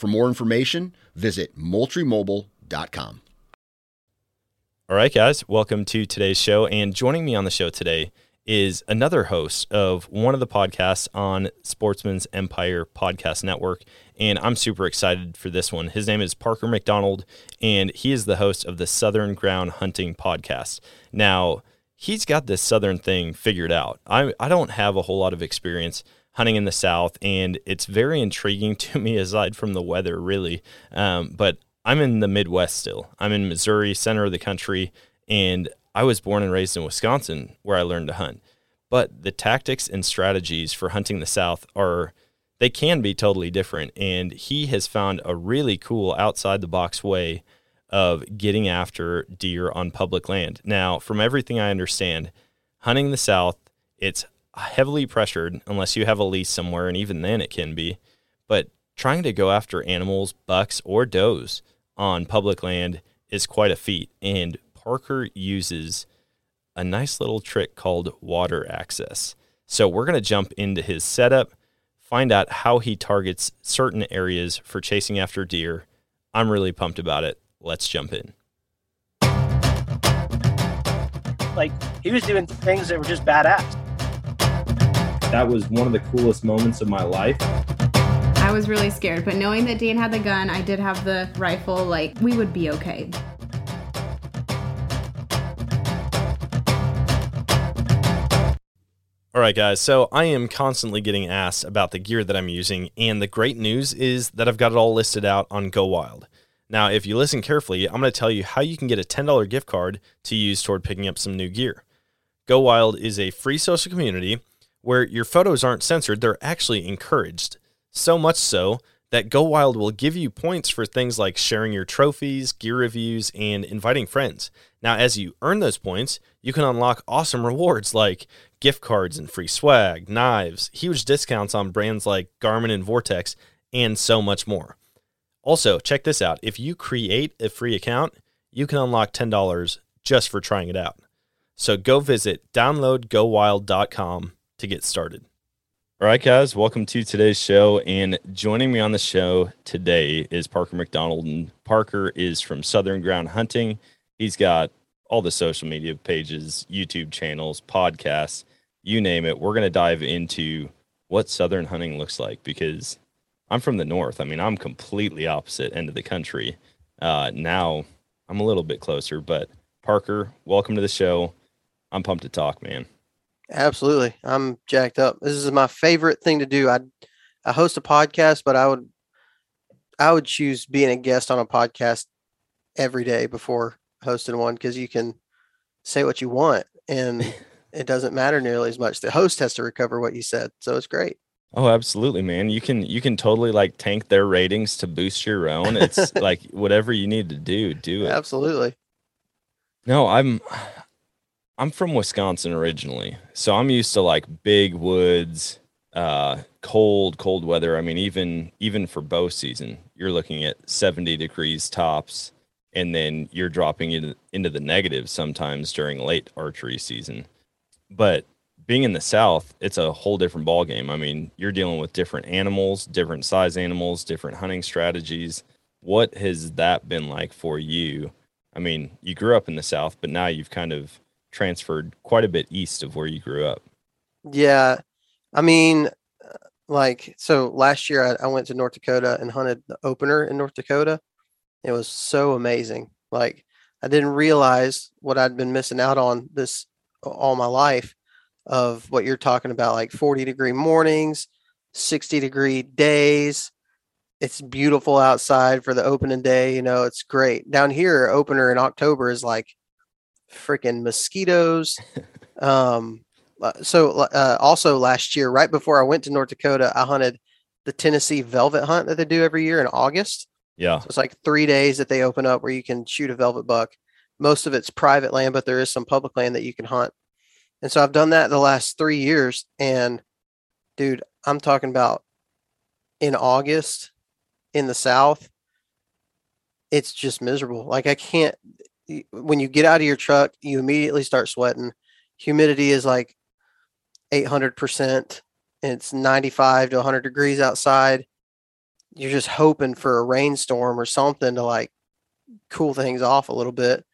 For more information, visit moultriemobile.com. All right, guys, welcome to today's show. And joining me on the show today is another host of one of the podcasts on Sportsman's Empire Podcast Network. And I'm super excited for this one. His name is Parker McDonald, and he is the host of the Southern Ground Hunting Podcast. Now, he's got this Southern thing figured out. I, I don't have a whole lot of experience hunting in the South, and it's very intriguing to me aside from the weather, really. Um, but I'm in the Midwest still. I'm in Missouri, center of the country, and I was born and raised in Wisconsin where I learned to hunt. But the tactics and strategies for hunting the South are they can be totally different. And he has found a really cool outside the box way of getting after deer on public land. Now, from everything I understand, hunting the South, it's heavily pressured unless you have a lease somewhere, and even then it can be. But trying to go after animals, bucks, or does on public land is quite a feat. And Parker uses a nice little trick called water access. So we're going to jump into his setup, find out how he targets certain areas for chasing after deer. I'm really pumped about it. Let's jump in. Like he was doing things that were just badass that was one of the coolest moments of my life. I was really scared, but knowing that Dan had the gun, I did have the rifle, like, we would be okay. All right, guys. So I am constantly getting asked about the gear that I'm using, and the great news is that I've got it all listed out on Go Wild. Now, if you listen carefully, I'm going to tell you how you can get a $10 gift card to use toward picking up some new gear. Go Wild is a free social community where your photos aren't censored, they're actually encouraged. So much so that Go Wild will give you points for things like sharing your trophies, gear reviews, and inviting friends. Now, as you earn those points, you can unlock awesome rewards like gift cards and free swag, knives, huge discounts on brands like Garmin and Vortex, and so much more. Also, check this out if you create a free account, you can unlock $10 just for trying it out. So go visit downloadgowild.com to get started. All right, guys, welcome to today's show. And joining me on the show today is Parker McDonald. And Parker is from Southern Ground Hunting. He's got all the social media pages, YouTube channels, podcasts, you name it. We're going to dive into what Southern hunting looks like because I'm from the North. I mean, I'm completely opposite end of the country. Uh, now I'm a little bit closer, but Parker, welcome to the show. I'm pumped to talk, man. Absolutely. I'm jacked up. This is my favorite thing to do. I I host a podcast, but I would I would choose being a guest on a podcast every day before hosting one because you can say what you want and it doesn't matter nearly as much. The host has to recover what you said. So it's great. Oh, absolutely, man. You can you can totally like tank their ratings to boost your own. It's like whatever you need to do, do it. Absolutely. No, I'm I'm from Wisconsin originally. So I'm used to like big woods, uh cold, cold weather. I mean, even even for bow season, you're looking at 70 degrees tops and then you're dropping into into the negatives sometimes during late archery season. But being in the south it's a whole different ball game i mean you're dealing with different animals different size animals different hunting strategies what has that been like for you i mean you grew up in the south but now you've kind of transferred quite a bit east of where you grew up Yeah. I mean, uh, like, so last year I, I went to North Dakota and hunted the opener in North Dakota. It was so amazing. Like, I didn't realize what I'd been missing out on this all my life of what you're talking about, like 40 degree mornings, 60 degree days. It's beautiful outside for the opening day. You know, it's great. Down here, opener in October is like freaking mosquitoes. um, so uh, also last year, right before I went to North Dakota, I hunted the Tennessee velvet hunt that they do every year in August. yeah So it's like three days that they open up where you can shoot a velvet buck. Most of it's private land, but there is some public land that you can hunt. And so I've done that the last three years. And dude, I'm talking about in August in the South, it's just miserable. Like I can't, when you get out of your truck, you immediately start sweating. Humidity is like 800%. It's 95 to 100 degrees outside. You're just hoping for a rainstorm or something to like cool things off a little bit.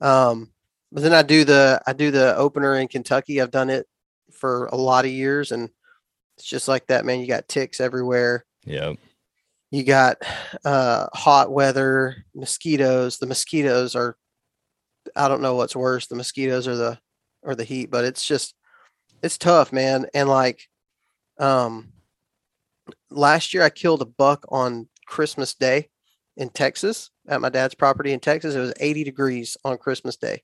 Um, but then I do the I do the opener in Kentucky. I've done it for a lot of years, and it's just like that, man. You got ticks everywhere. yeah You got uh, hot weather, mosquitoes. The mosquitoes are I don't know what's worse, the mosquitoes or the or the heat, but it's just it's tough, man. And like um last year I killed a buck on Christmas Day in Texas at my dad's property in Texas. It was 80 degrees on Christmas Day.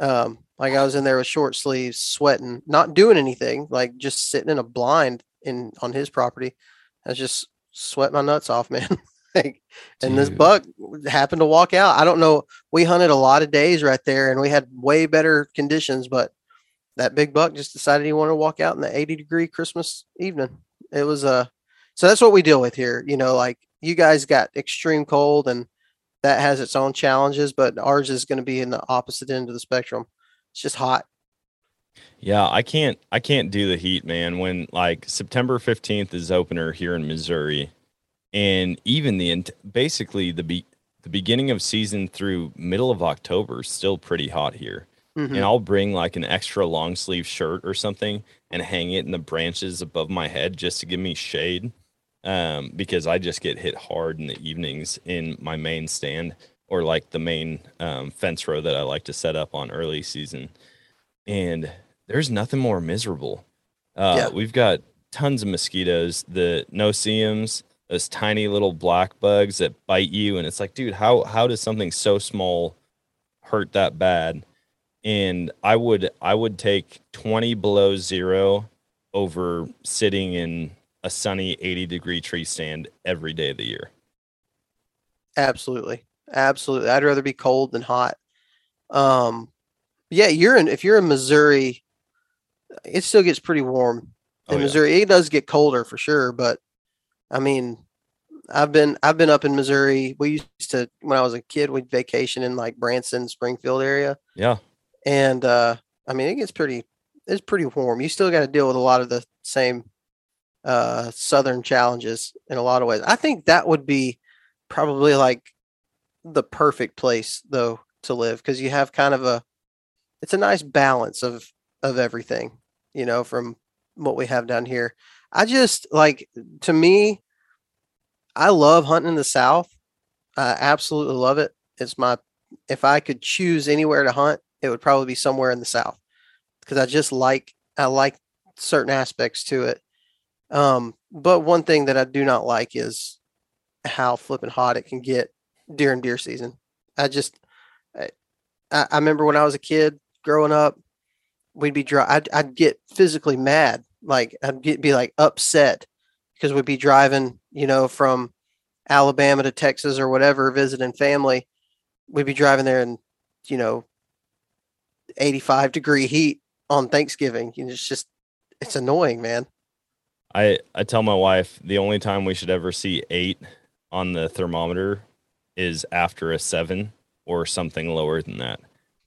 Um, like I was in there with short sleeves, sweating, not doing anything, like just sitting in a blind in on his property. I was just sweat my nuts off, man. Like, and this buck happened to walk out. I don't know. We hunted a lot of days right there, and we had way better conditions, but that big buck just decided he wanted to walk out in the 80 degree Christmas evening. It was uh so that's what we deal with here. You know, like you guys got extreme cold and that has its own challenges, but ours is going to be in the opposite end of the spectrum. It's just hot. Yeah, I can't I can't do the heat, man. When like September 15th is opener here in Missouri and even the basically the be- the beginning of season through middle of October is still pretty hot here. Mhm. And I'll bring like an extra long sleeve shirt or something and hang it in the branches above my head just to give me shade. Um, because I just get hit hard in the evenings in my main stand or like the main um, fence row that I like to set up on early season. And there's nothing more miserable. Uh, Yeah. We've got tons of mosquitoes, the no-see-ums, those tiny little black bugs that bite you. And it's like, dude, how, how does something so small hurt that bad? And I would, I would take 20 below zero over sitting in a sunny 80 degree tree stand every day of the year. Absolutely. Absolutely. I'd rather be cold than hot. Um yeah, you're in if you're in Missouri, it still gets pretty warm in Oh, yeah. Missouri. It does get colder for sure, but I mean, I've been I've been up in Missouri. We used to when I was a kid, we'd vacation in like Branson, Springfield area. Yeah. And uh I mean it gets pretty it's pretty warm. You still got to deal with a lot of the same uh southern challenges in a lot of ways. I think that would be probably like the perfect place though to live because you have kind of a it's a nice balance of of everything, you know, from what we have down here. I just like to me I love hunting in the south. I absolutely love it. It's my if I could choose anywhere to hunt, it would probably be somewhere in the south because I just like I like certain aspects to it. Um, but one thing that I do not like is how flipping hot it can get during deer season. I just I, I remember when I was a kid growing up, we'd be dry. I'd, I'd get physically mad Like I'd get, be like upset because we'd be driving, you know, from Alabama to Texas or whatever, visiting family. We'd be driving there in, you know, 85 degree heat on Thanksgiving. It's just, it's annoying, man. I I tell my wife the only time we should ever see eight on the thermometer is after a seven or something lower than that.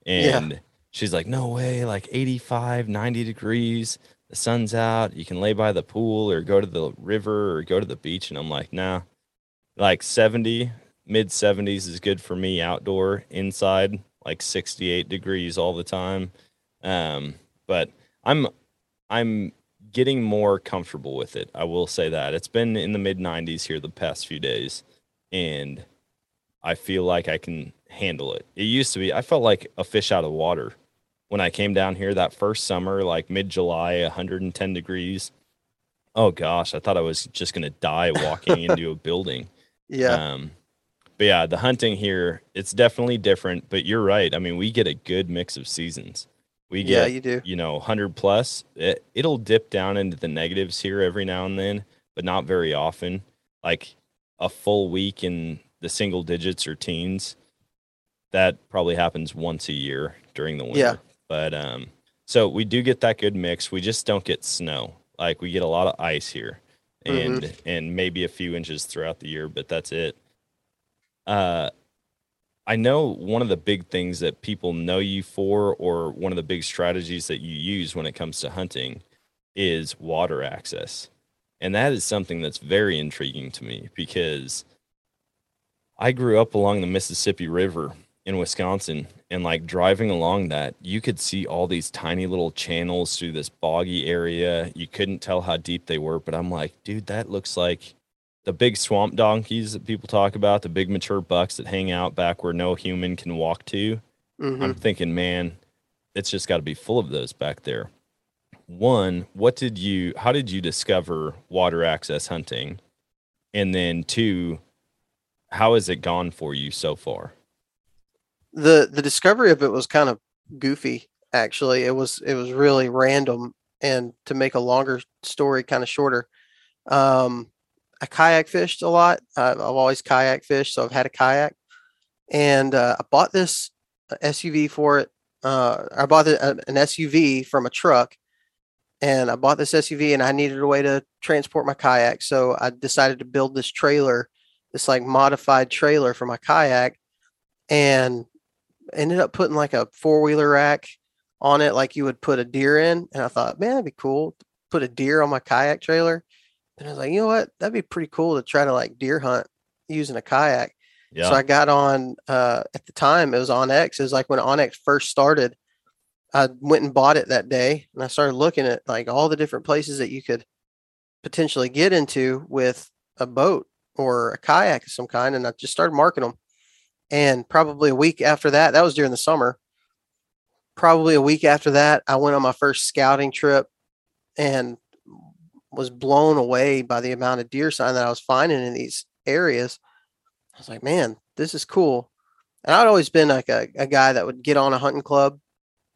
And yeah. she's like, no way, like 85, 90 degrees, the sun's out, you can lay by the pool or go to the river or go to the beach. And I'm like, nah, like 70, mid 70s is good for me outdoor, inside, like 68 degrees all the time. Um, but I'm, I'm getting more comfortable with it. I will say that it's been in the mid 90s here the past few days, and I feel like I can handle it. It used to be, I felt like a fish out of water when I came down here that first summer, like mid July, 110 degrees. Oh gosh, I thought I was just gonna die walking into a building. Yeah. Um, but yeah, the hunting here, it's definitely different. But you're right. I mean, we get a good mix of seasons. We get, yeah, you do. You know, 100 plus. It, it'll dip down into the negatives here every now and then, but not very often. Like a full week in the single digits or teens, that probably happens once a year during the winter. Yeah. But um, so we do get that good mix. We just don't get snow. Like we get a lot of ice here, and mm-hmm. and maybe a few inches throughout the year, but that's it. Uh, I know one of the big things that people know you for, or one of the big strategies that you use when it comes to hunting, is water access. And that is something that's very intriguing to me because I grew up along the Mississippi River in Wisconsin and like driving along that, you could see all these tiny little channels through this boggy area. You couldn't tell how deep they were, but I'm like, dude, that looks like the big swamp donkeys that people talk about, the big mature bucks that hang out back where no human can walk to. Mm-hmm. I'm thinking, man, it's just got to be full of those back there. One, what did you, how did you discover water access hunting? And then two, how has it gone for you so far? The the discovery of it was kind of goofy. Actually, it was it was really random. And to make a longer story kind of shorter, um, I kayak fished a lot. I've always kayak fished, so I've had a kayak, and uh, I bought this uh, SUV for it. Uh, I bought uh, an SUV from a truck, and I bought this SUV, and I needed a way to transport my kayak, so I decided to build this trailer, this like modified trailer for my kayak, and ended up putting like a four wheeler rack on it, like you would put a deer in. And I thought, man, that'd be cool. Put a deer on my kayak trailer. And I was like, you know what? That'd be pretty cool to try to like deer hunt using a kayak. Yeah. So I got on uh, at the time it was onX. It was like when onX first started. I went and bought it that day and I started looking at like all the different places that you could potentially get into with a boat or a kayak of some kind. And I just started marking them. And probably a week after that, that was during the summer. Probably a week after that, I went on my first scouting trip and was blown away by the amount of deer sign that I was finding in these areas. I was like, man, this is cool. And I'd always been like a, a guy that would get on a hunting club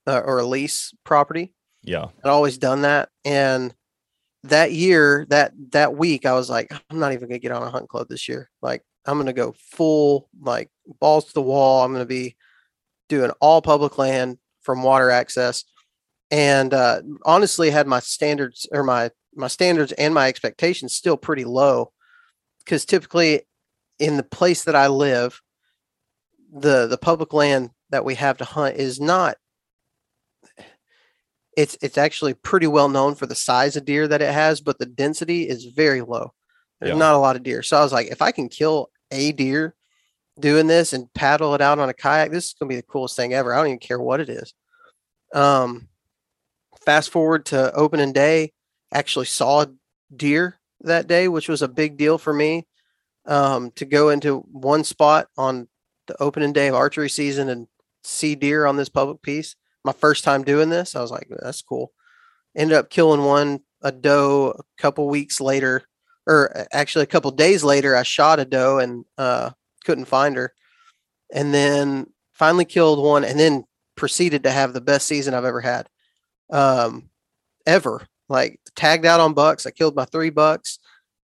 uh, or a lease property. Yeah. I'd always done that. And that year, that that week, I was like, I'm not even gonna get on a hunting club this year. Like, I'm gonna go full like balls to the wall. I'm gonna be doing all public land from water access. And uh, honestly, had my standards or my my standards and my expectations still pretty low because typically in the place that I live, the the public land that we have to hunt is not it's it's actually pretty well known for the size of deer that it has, but the density is very low. There's yeah. not a lot of deer. So I was like, if I can kill a deer doing this and paddle it out on a kayak, this is gonna be the coolest thing ever. I don't even care what it is. Um fast forward to opening day, actually saw deer that day, which was a big deal for me. Um, to go into one spot on the opening day of archery season and see deer on this public piece. My first time doing this, I was like, that's cool. Ended up killing one, a doe, a couple weeks later, or actually a couple days later. I shot a doe and uh, couldn't find her, and then finally killed one, and then proceeded to have the best season I've ever had, um, ever Like tagged out on bucks. I killed my three bucks.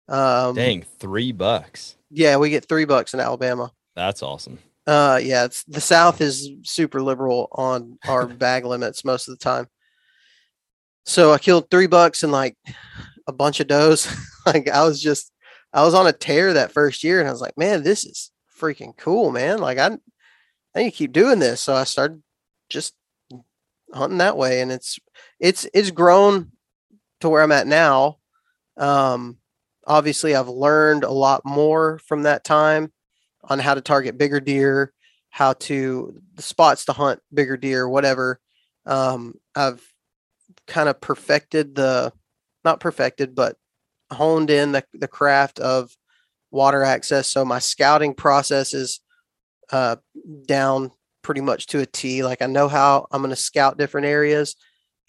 Um, Dang, three bucks. Yeah, we get three bucks in Alabama. That's awesome. Uh, yeah, it's the South is super liberal on our bag limits most of the time. So I killed three bucks and like a bunch of does. like I was just, I was on a tear that first year, and I was like, man, this is freaking cool, man. Like I, I need to keep doing this. So I started just hunting that way, and it's, it's, it's grown to where I'm at now. Um, obviously, I've learned a lot more from that time on how to target bigger deer, how to the spots to hunt bigger deer, whatever. Um, I've kind of perfected the, not perfected, but honed in the, the craft of water access. So my scouting process is uh, down pretty much to a T. Like I know how I'm going to scout different areas,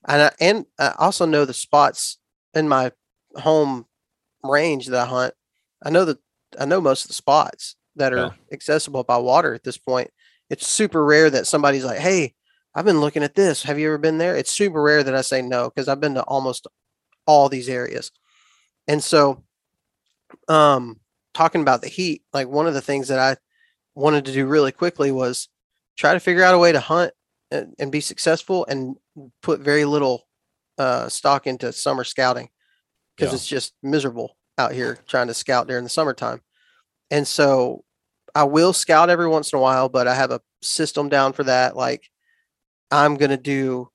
and I, and I also know the spots in my home range that I hunt. I know that I know most of the spots that are Yeah. accessible by water at this point. It's super rare that somebody's like, "Hey, I've been looking at this. Have you ever been there?" It's super rare that I say no because I've been to almost all these areas. And so, um, talking about the heat, like one of the things that I wanted to do really quickly was try to figure out a way to hunt and, and be successful and put very little uh, stock into summer scouting because Yeah. it's just miserable out here trying to scout during the summertime. And so I will scout every once in a while, but I have a system down for that. Like I'm going to do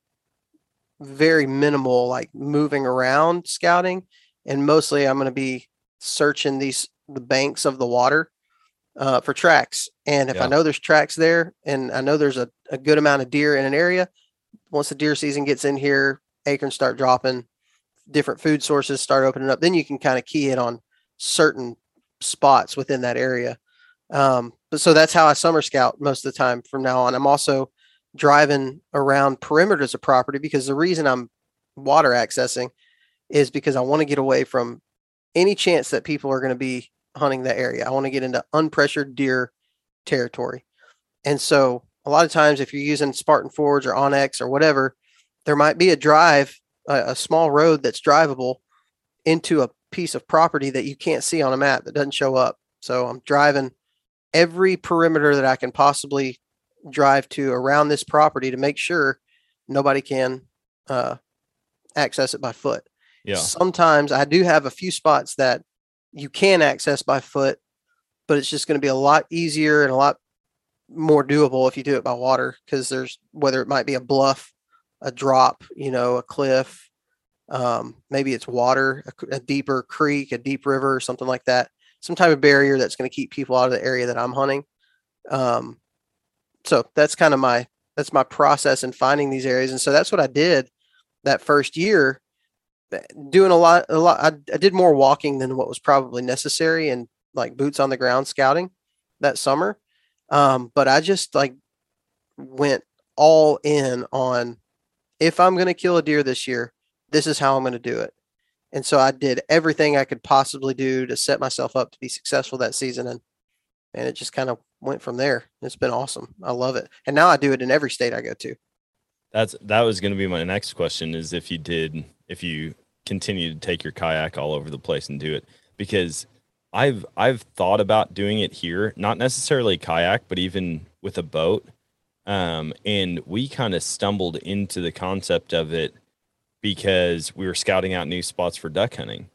very minimal, like moving around scouting. And mostly I'm going to be searching these, the banks of the water uh, for tracks. And if Yeah. I know there's tracks there and I know there's a, a good amount of deer in an area, once the deer season gets in here, acorns start dropping, different food sources start opening up, then you can kind of key in on certain spots within that area. Um, but so that's how I summer scout most of the time from now on. I'm also driving around perimeters of property because the reason I'm water accessing is because I want to get away from any chance that people are going to be hunting that area. I want to get into unpressured deer territory. And so a lot of times if you're using Spartan Forge or onX or whatever, there might be a drive, a, a small road that's drivable into a piece of property that you can't see on a map that doesn't show up. So I'm driving every perimeter that I can possibly drive to around this property to make sure nobody can uh, access it by foot. Yeah. Sometimes I do have a few spots that you can access by foot, but it's just going to be a lot easier and a lot more doable if you do it by water because there's whether it might be a bluff, a drop, you know, a cliff, um, maybe it's water, a deeper creek, a deep river, or something like that. Some type of barrier that's going to keep people out of the area that I'm hunting. Um, so that's kind of my that's my process in finding these areas, and so that's what I did that first year uh, doing a lot a lot I, I did more walking than what was probably necessary and like boots on the ground scouting that summer. Um but i just like went all in on if i'm going to kill a deer this year this is how i'm going to do it. And so i did everything i could possibly do to set myself up to be successful that season and and it just kind of went from there. It's been awesome. I love it. And now i do it in every state i go to. That's that was going to be my next question is if you did if you continue to take your kayak all over the place and do it. Because I've I've thought about doing it here, not necessarily kayak, but even with a boat. Um, and we kind of stumbled into the concept of it because we were scouting out new spots for duck hunting.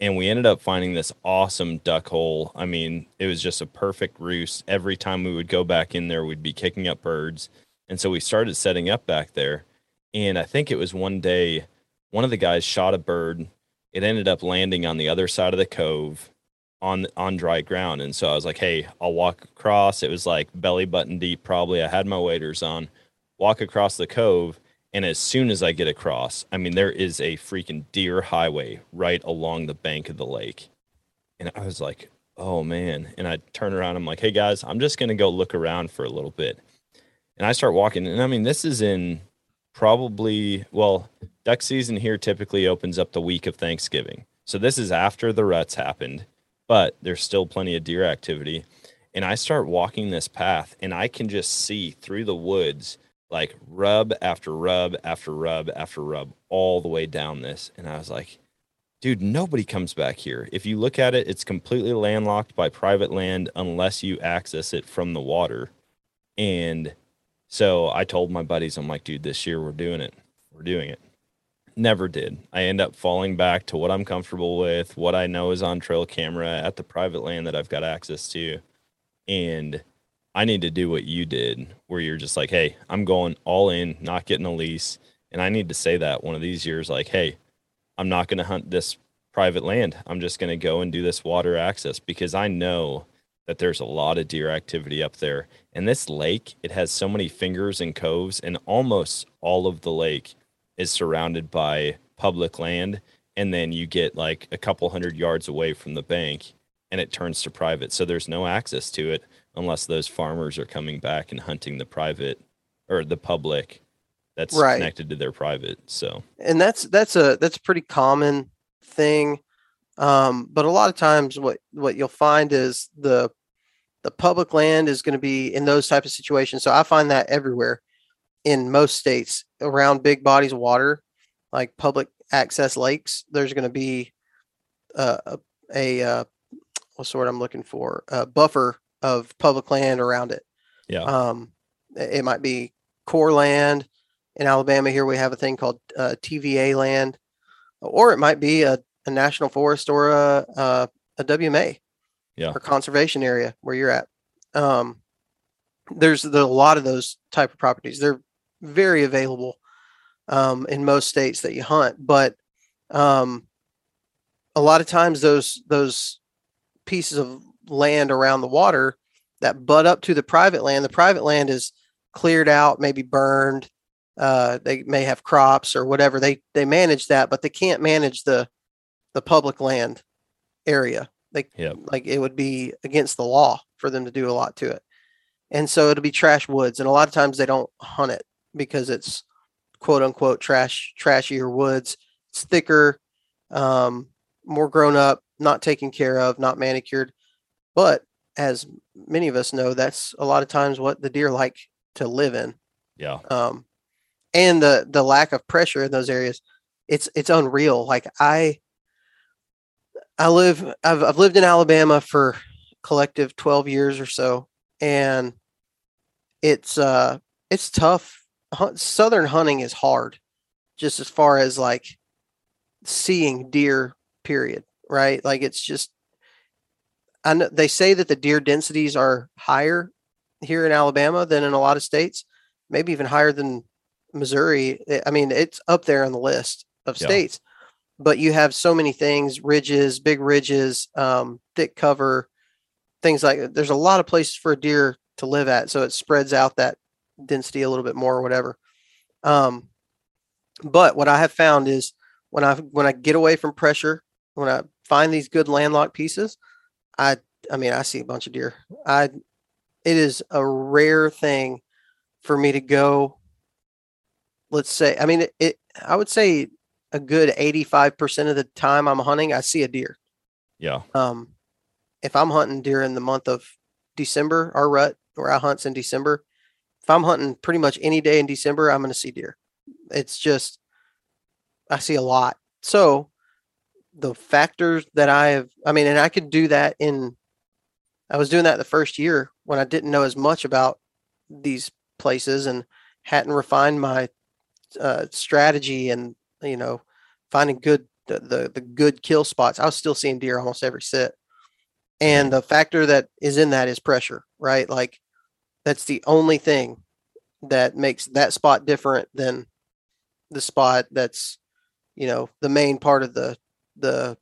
And we ended up finding this awesome duck hole. I mean, it was just a perfect roost. Every time we would go back in there, we'd be kicking up birds. And so we started setting up back there. And I think it was one day, one of the guys shot a bird. It ended up landing on the other side of the cove on on dry ground. And so I was like, hey, I'll walk across. It was like belly button deep, probably. I had my waders on, walk across the cove. And as soon as I get across, I mean, there is a freaking deer highway right along the bank of the lake. And I was like, oh man. And I turn around, I'm like, hey guys, I'm just going to go look around for a little bit. And I start walking. And I mean, this is in probably, well, duck season here typically opens up the week of Thanksgiving. So this is after the ruts happened, but there's still plenty of deer activity. And I start walking this path and I can just see through the woods like rub after rub after rub after rub all the way down this. And I was like, dude, nobody comes back here. If you look at it, it's completely landlocked by private land unless you access it from the water. And so I told my buddies, I'm like, dude, this year we're doing it. We're doing it. Never did. I end up falling back to what I'm comfortable with, what I know is on trail camera at the private land that I've got access to. And I need to do what you did, where you're just like, hey, I'm going all in, not getting a lease. And I need to say that one of these years, like, hey, I'm not going to hunt this private land. I'm just going to go and do this water access because I know that there's a lot of deer activity up there. And this lake, it has so many fingers and coves, and almost all of the lake is surrounded by public land. And then you get like a couple hundred yards away from the bank and it turns to private. So there's no access to it unless those farmers are coming back and hunting the private or the public that's right. connected to their private. So, and that's that's a that's a pretty common thing. Um, but a lot of times, what what you'll find is the the public land is going to be in those type of situations. So I find that everywhere in most states around big bodies of water, like public access lakes. There's going to be uh, a, a uh, what's the word I'm looking for? A buffer of public land around it. Yeah. Um, it might be Corps land in Alabama here we have a thing called uh, TVA land, or it might be a, a national forest or a, a, a WMA, yeah, or conservation area where you're at. Um, there's, there's a lot of those type of properties. They're very available um, in most states that you hunt, but um, a lot of times those those pieces of land around the water that butt up to the private land, the private land is cleared out, maybe burned, uh, they may have crops or whatever. They they manage that, but they can't manage the the public land area. They yep. like it would be against the law for them to do a lot to it. And so it'll be trash woods. And a lot of times they don't hunt it because it's quote unquote trash, trashier woods. It's thicker, um, more grown up, not taken care of, not manicured. But as many of us know, that's a lot of times what the deer like to live in. Yeah. Um, and the the lack of pressure in those areas it's it's unreal like i i live i've, I've lived in alabama for collective 12 years or so and it's uh it's tough southern hunting is hard just as far as like seeing deer period right like it's just Know they say that the deer densities are higher here in Alabama than in a lot of states, maybe even higher than Missouri, I mean, it's up there on the list of states, yeah. but you have so many things, ridges, big ridges, um, thick cover, things like there's a lot of places for a deer to live at. So it spreads out that density a little bit more or whatever. Um, but what I have found is when I, when I get away from pressure, when I find these good landlocked pieces, I, I mean, I see a bunch of deer. I, it is a rare thing for me to go let's say, I mean, it, it I would say a good 85% of the time I'm hunting, I see a deer. Yeah. Um, if I'm hunting during the month of December, our rut where I hunts in December, if I'm hunting pretty much any day in December, I'm going to see deer. It's just, I see a lot. So the factors that I have, I mean, and I could do that in, I was doing that the first year when I didn't know as much about these places and hadn't refined my uh, strategy and you know finding good the, the, the good kill spots. I was still seeing deer almost every sit, and mm-hmm. the factor that is in that is pressure, right? Like that's the only thing that makes that spot different than the spot that's you know the main part of the the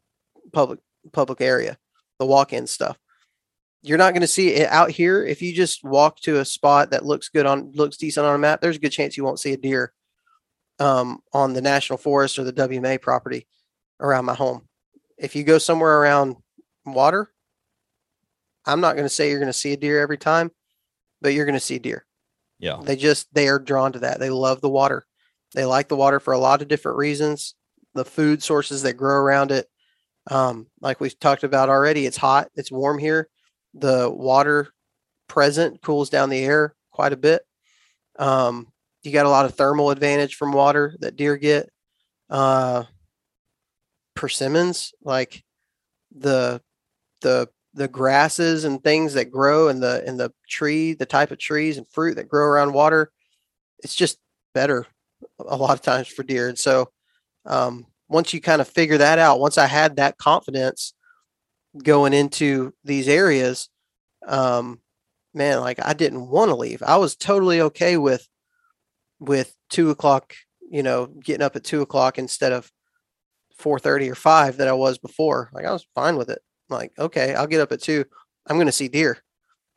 public public area the walk-in stuff you're not going to see it out here if you just walk to a spot that looks good on looks decent on a map there's a good chance you won't see a deer um, on the national forest or the WMA property around my home. If you go somewhere around water, I'm not going to say you're going to see a deer every time, but you're going to see deer. Yeah. They just they are drawn to that. They love the water. They like the water for a lot of different reasons. The food sources that grow around it. Um, like we've talked about already, it's hot, it's warm here. The water present cools down the air quite a bit. Um, you got a lot of thermal advantage from water that deer get. Uh, persimmons, like the the the grasses and things that grow in the in the tree, the type of trees and fruit that grow around water, it's just better a lot of times for deer. And so um, once you kind of figure that out, once I had that confidence going into these areas, um, man, like I didn't want to leave. I was totally okay with with two o'clock, you know, getting up at two o'clock instead of four thirty or five that I was before. Like I was fine with it. like, okay, I'll get up at two. I'm going to see deer.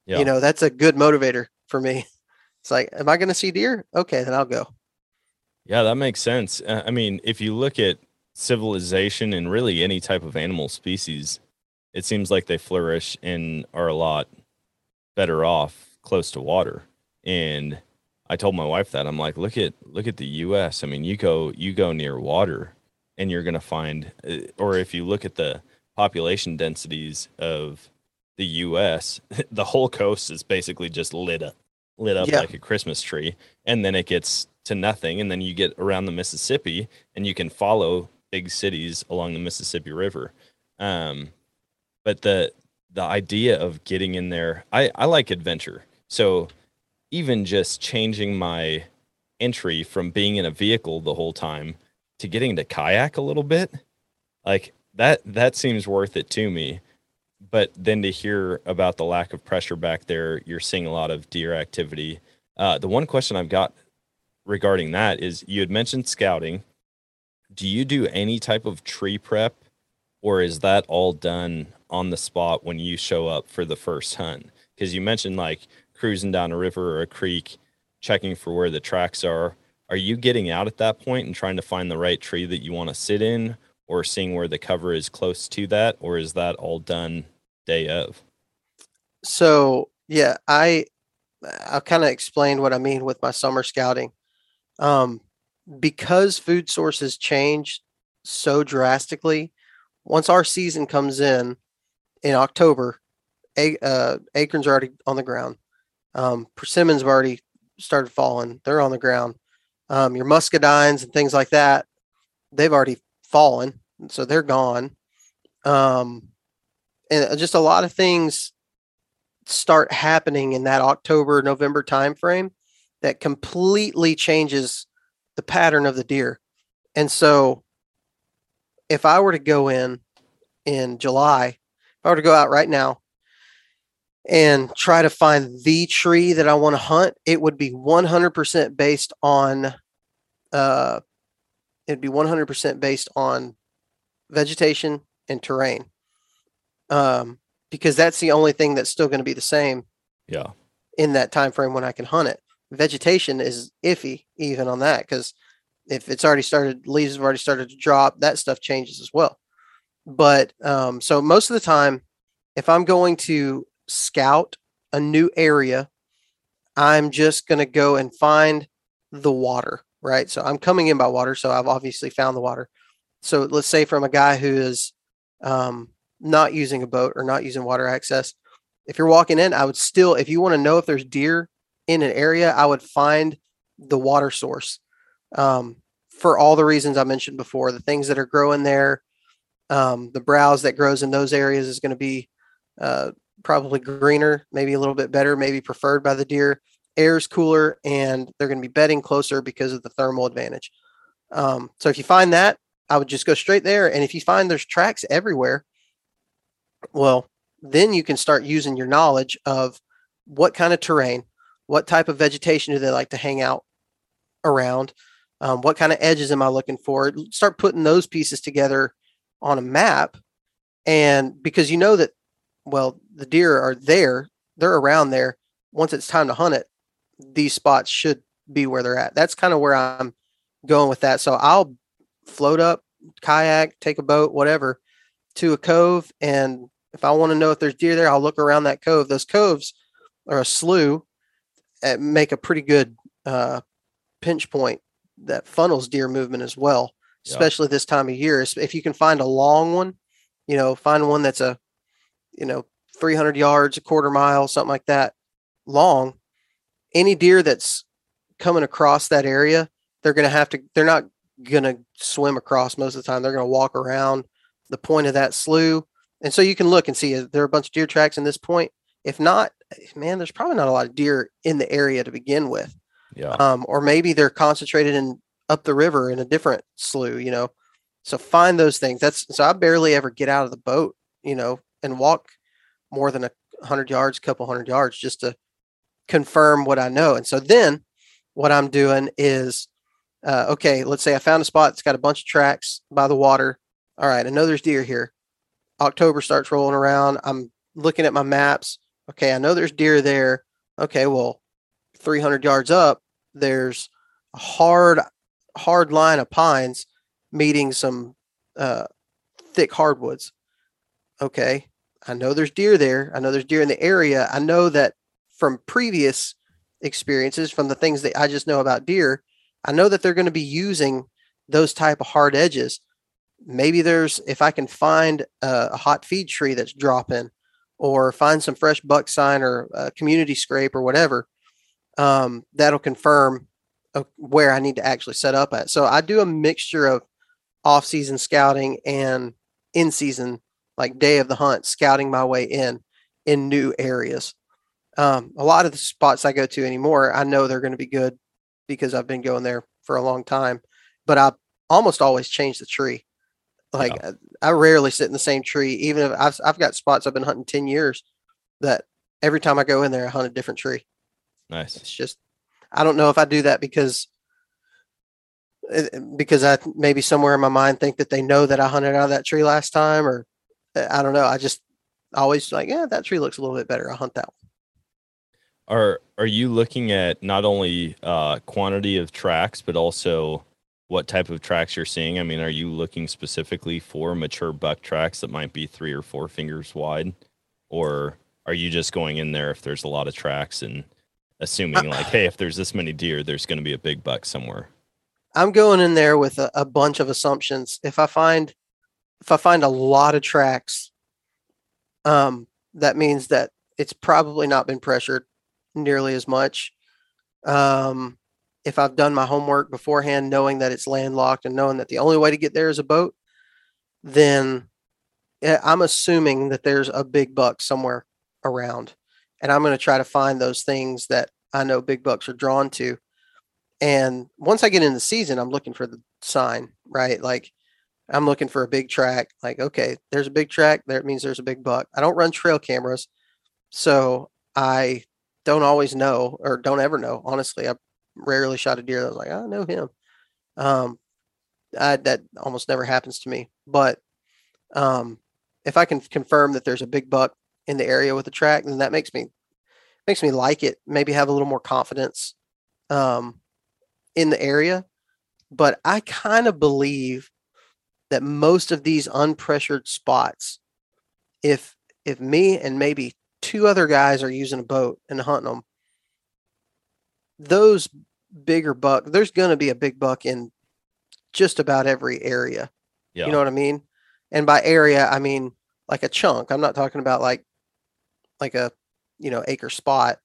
Yeah. You know, that's a good motivator for me. It's like, am I going to see deer? Okay, then I'll go. Yeah, that makes sense. Uh, I mean, if you look at civilization and really any type of animal species, it seems like they flourish and are a lot better off close to water. And I told my wife that I'm like, look at look at the U.S. I mean, you go you go near water, and you're gonna find, uh, or if you look at the population densities of the U.S., the whole coast is basically just lit up, lit up yeah. like a Christmas tree, and then it gets to nothing, and then you get around the Mississippi, and you can follow big cities along the Mississippi River. Um, but the the idea of getting in there, I I like adventure, so even just changing my entry from being in a vehicle the whole time to getting to kayak a little bit like that that seems worth it to me. But then to hear about the lack of pressure back there you're seeing a lot of deer activity. Uh, the one question i've got regarding that is you had mentioned scouting do you do any type of tree prep or is that all done on the spot when you show up for the first hunt because you mentioned like cruising down a river or a creek, checking for where the tracks are. Are you getting out at that point and trying to find the right tree that you want to sit in or seeing where the cover is close to that? Or is that all done day of? So, yeah, I, I'll kind of explain what I mean with my summer scouting. Um, because food sources change so drastically, once our season comes in in October, uh, acorns are already on the ground. Um, persimmons have already started falling; they're on the ground. Um, your muscadines and things like that, they've already fallen, so they're gone. Um, and uh, just a lot of things start happening in that October November timeframe that completely changes the pattern of the deer. And so, if I were to go in in July, if I were to go out right now and try to find the tree that I want to hunt, it would be 100% based on uh it'd be 100% based on vegetation and terrain. Um because that's the only thing that's still going to be the same. Yeah. In that time frame when I can hunt it. Vegetation is iffy even on that cuz if it's already started leaves have already started to drop, that stuff changes as well. But um so most of the time if I'm going to scout a new area, I'm just going to go and find the water, right? So I'm coming in by water. So I've obviously found the water. So let's say from a guy who is um, not using a boat or not using water access, if you're walking in, I would still, if you want to know if there's deer in an area, I would find the water source um, for all the reasons I mentioned before. The things that are growing there, um, the browse that grows in those areas is going to be uh, probably greener, maybe a little bit better, maybe preferred by the deer. Air is cooler, and they're going to be bedding closer because of the thermal advantage. Um, so if you find that, I would just go straight there. And if you find there's tracks everywhere, well, then you can start using your knowledge of what kind of terrain, what type of vegetation do they like to hang out around, um, what kind of edges am I looking for? Start putting those pieces together on a map. And because you know that well, the deer are there, they're around there. Once it's time to hunt it, these spots should be where they're at. That's kind of where I'm going with that. So I'll float up, kayak, take a boat, whatever, to a cove. And if I want to know if there's deer there, I'll look around that cove. Those coves are a slough make a pretty good uh, pinch point that funnels deer movement as well, especially yeah. this time of year. If you can find a long one, you know, find one that's a you know, 300 yards, a quarter mile, something like that long, any deer that's coming across that area, they're going to have to, they're not going to swim across most of the time. They're going to walk around the point of that slough. And so you can look and see is there are a bunch of deer tracks in this point. If not, man, there's probably not a lot of deer in the area to begin with. Yeah. Um, or maybe they're concentrated in up the river in a different slough, you know. So find those things. That's so I barely ever get out of the boat, you know, and walk more than a hundred yards, couple hundred yards just to confirm what I know. And so then what I'm doing is uh, okay, let's say I found a spot that's got a bunch of tracks by the water. All right, I know there's deer here. October starts rolling around. I'm looking at my maps. Okay, I know there's deer there. Okay, well, 300 yards up, there's a hard, hard line of pines meeting some uh, thick hardwoods. Okay, I know there's deer there. I know there's deer in the area. I know that from previous experiences, from the things that I just know about deer, I know that they're going to be using those type of hard edges. Maybe there's if I can find a, a hot feed tree that's dropping, or find some fresh buck sign or a community scrape or whatever, um, that'll confirm uh, where I need to actually set up at. So I do a mixture of off-season scouting and in-season, like day of the hunt, scouting my way in in new areas. Um, a lot of the spots I go to anymore, I know they're going to be good because I've been going there for a long time. But I almost always change the tree. Like Yeah. I, I rarely sit in the same tree, even if I've I've got spots I've been hunting ten years that every time I go in there, I hunt a different tree. Nice. It's just I don't know if I do that because because I maybe somewhere in my mind think that they know that I hunted out of that tree last time, or uh, I don't know. I just always like, yeah, that tree looks a little bit better. I'll hunt that one. Are are you looking at not only uh, quantity of tracks, but also what type of tracks you're seeing? I mean, are you looking specifically for mature buck tracks that might be three or four fingers wide, or are you just going in there if there's a lot of tracks and assuming like, hey, if there's this many deer, there's going to be a big buck somewhere? I'm going in there with a, a bunch of assumptions. If I find if I find a lot of tracks, um, that means that it's probably not been pressured nearly as much. Um, if I've done my homework beforehand, knowing that it's landlocked and knowing that the only way to get there is a boat, then eh, I'm assuming that there's a big buck somewhere around, and I'm going to try to find those things that I know big bucks are drawn to. And once I get in the season, I'm looking for the sign, right? Like I'm looking for a big track. Like, okay, there's a big track. There it means there's a big buck. I don't run trail cameras, so I don't always know or don't ever know. Honestly, I rarely shot a deer that was like, I know him. Um, I, that almost never happens to me. But um, if I can confirm that there's a big buck in the area with the track, then that makes me makes me like it. Maybe have a little more confidence um, in the area. But I kind of believe that most of these unpressured spots, if if me and maybe two other guys are using a boat and hunting them, those bigger buck, there's going to be a big buck in just about every area. Yeah. You know what I mean? And by area, I mean like a chunk. I'm not talking about like like a you know acre spot.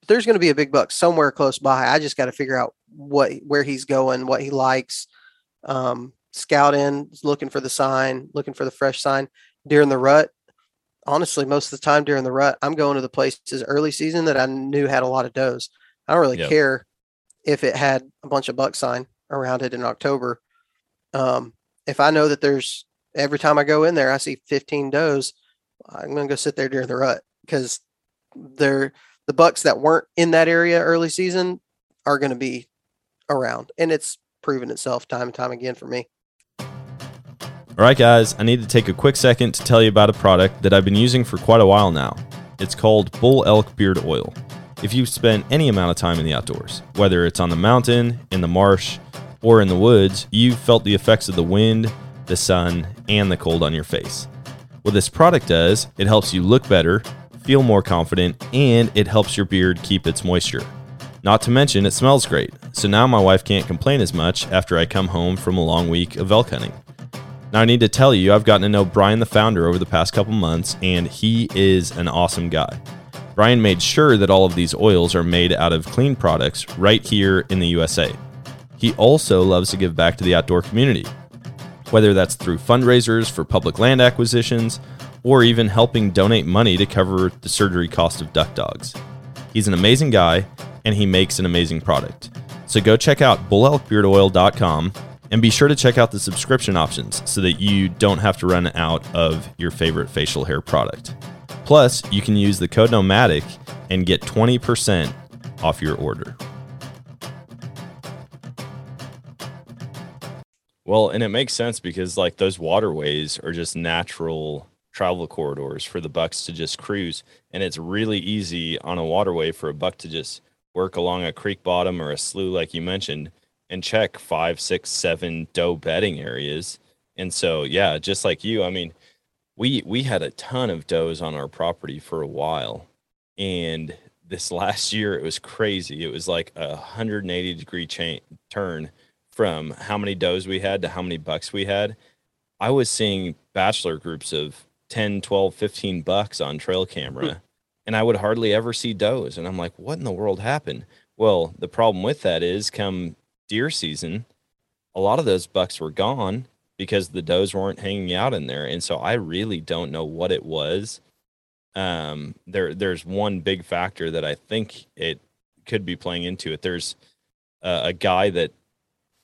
But there's going to be a big buck somewhere close by. I just got to figure out what where he's going, what he likes. Um, scout in, looking for the sign, looking for the fresh sign during the rut. Honestly, most of the time during the rut, I'm going to the places early season that I knew had a lot of does. I don't really Yep. care if it had a bunch of buck sign around it in October. Um, if I know that there's every time I go in there, I see 15 does, I'm going to go sit there during the rut because they're the bucks that weren't in that area early season are going to be around. And it's proven itself time and time again for me. All right, guys, I need to take a quick second to tell you about a product that I've been using for quite a while now. It's called Bull Elk Beard Oil. If you've spent any amount of time in the outdoors, whether it's on the mountain, in the marsh, or in the woods, you've felt the effects of the wind, the sun, and the cold on your face. What this product does, it helps you look better, feel more confident, and it helps your beard keep its moisture. Not to mention, it smells great, so now my wife can't complain as much after I come home from a long week of elk hunting. Now, I need to tell you, I've gotten to know Brian, the founder, over the past couple months, and he is an awesome guy. Brian made sure that all of these oils are made out of clean products right here in the USA. He also loves to give back to the outdoor community, whether that's through fundraisers for public land acquisitions or even helping donate money to cover the surgery cost of duck dogs. He's an amazing guy and he makes an amazing product. So go check out bullelkbeardoil.com and be sure to check out the subscription options so that you don't have to run out of your favorite facial hair product. Plus, you can use the code Nomadic and get 20% off your order. Well, and it makes sense because like those waterways are just natural travel corridors for the bucks to just cruise and it's really easy on a waterway for a buck to just work along a creek bottom or a slough like you mentioned and check five six seven doe bedding areas and so yeah just like you i mean we we had a ton of does on our property for a while and this last year it was crazy it was like a 180 degree chain turn from how many does we had to how many bucks we had i was seeing bachelor groups of 10, 12, 15 bucks on trail camera. Hmm. And I would hardly ever see does. And I'm like, what in the world happened? Well, the problem with that is come deer season, a lot of those bucks were gone because the does weren't hanging out in there. And so I really don't know what it was. Um, there, there's one big factor that I think it could be playing into it. There's a, a guy that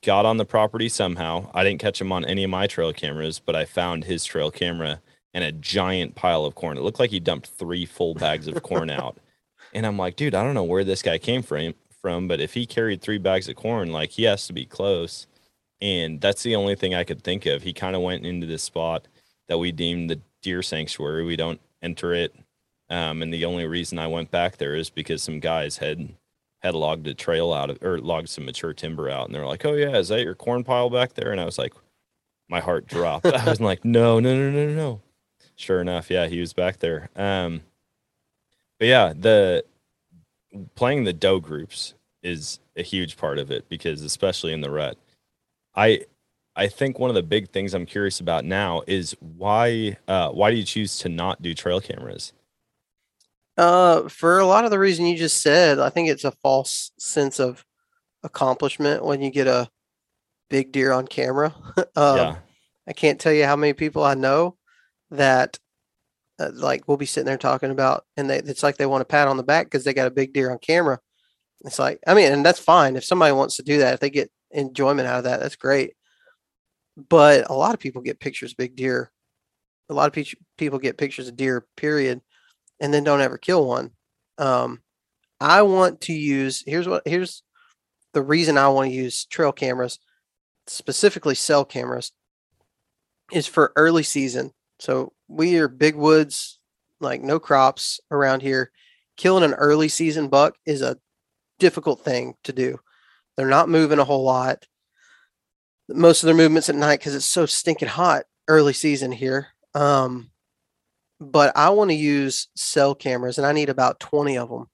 got on the property somehow. I didn't catch him on any of my trail cameras, but I found his trail camera and a giant pile of corn. It looked like he dumped three full bags of corn out. And I'm like, dude, I don't know where this guy came from from, but if he carried three bags of corn, like he has to be close. And that's the only thing I could think of. He kind of went into this spot that we deemed the deer sanctuary. We don't enter it. Um, and the only reason I went back there is because some guys had had logged a trail out of or logged some mature timber out and they're like, Oh yeah, is that your corn pile back there? And I was like, my heart dropped. I was like, no, no, no, no, no sure enough, yeah, he was back there. Um, but yeah, the playing the doe groups is a huge part of it because especially in the rut, I I think one of the big things I'm curious about now is why uh, why do you choose to not do trail cameras? Uh, for a lot of the reason you just said, I think it's a false sense of accomplishment when you get a big deer on camera. um, yeah. I can't tell you how many people I know that uh, like we'll be sitting there talking about and they, it's like they want a pat on the back because they got a big deer on camera it's like i mean and that's fine if somebody wants to do that if they get enjoyment out of that that's great but a lot of people get pictures big deer a lot of pe- people get pictures of deer period and then don't ever kill one um, i want to use here's what here's the reason i want to use trail cameras specifically cell cameras is for early season so we are big woods, like no crops around here. Killing an early season buck is a difficult thing to do. They're not moving a whole lot. Most of their movements at night because it's so stinking hot early season here. Um, but I want to use cell cameras and I need about 20 of them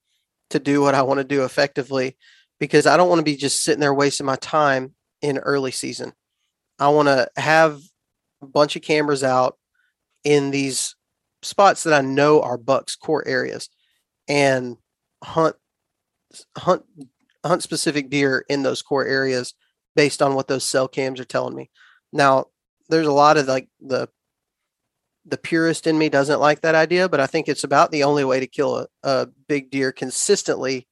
to do what I want to do effectively because I don't want to be just sitting there wasting my time in early season. I want to have a bunch of cameras out in these spots that I know are Buck's core areas and hunt hunt hunt specific deer in those core areas based on what those cell cams are telling me. Now, there's a lot of like the the purist in me doesn't like that idea, but I think it's about the only way to kill a, a big deer consistently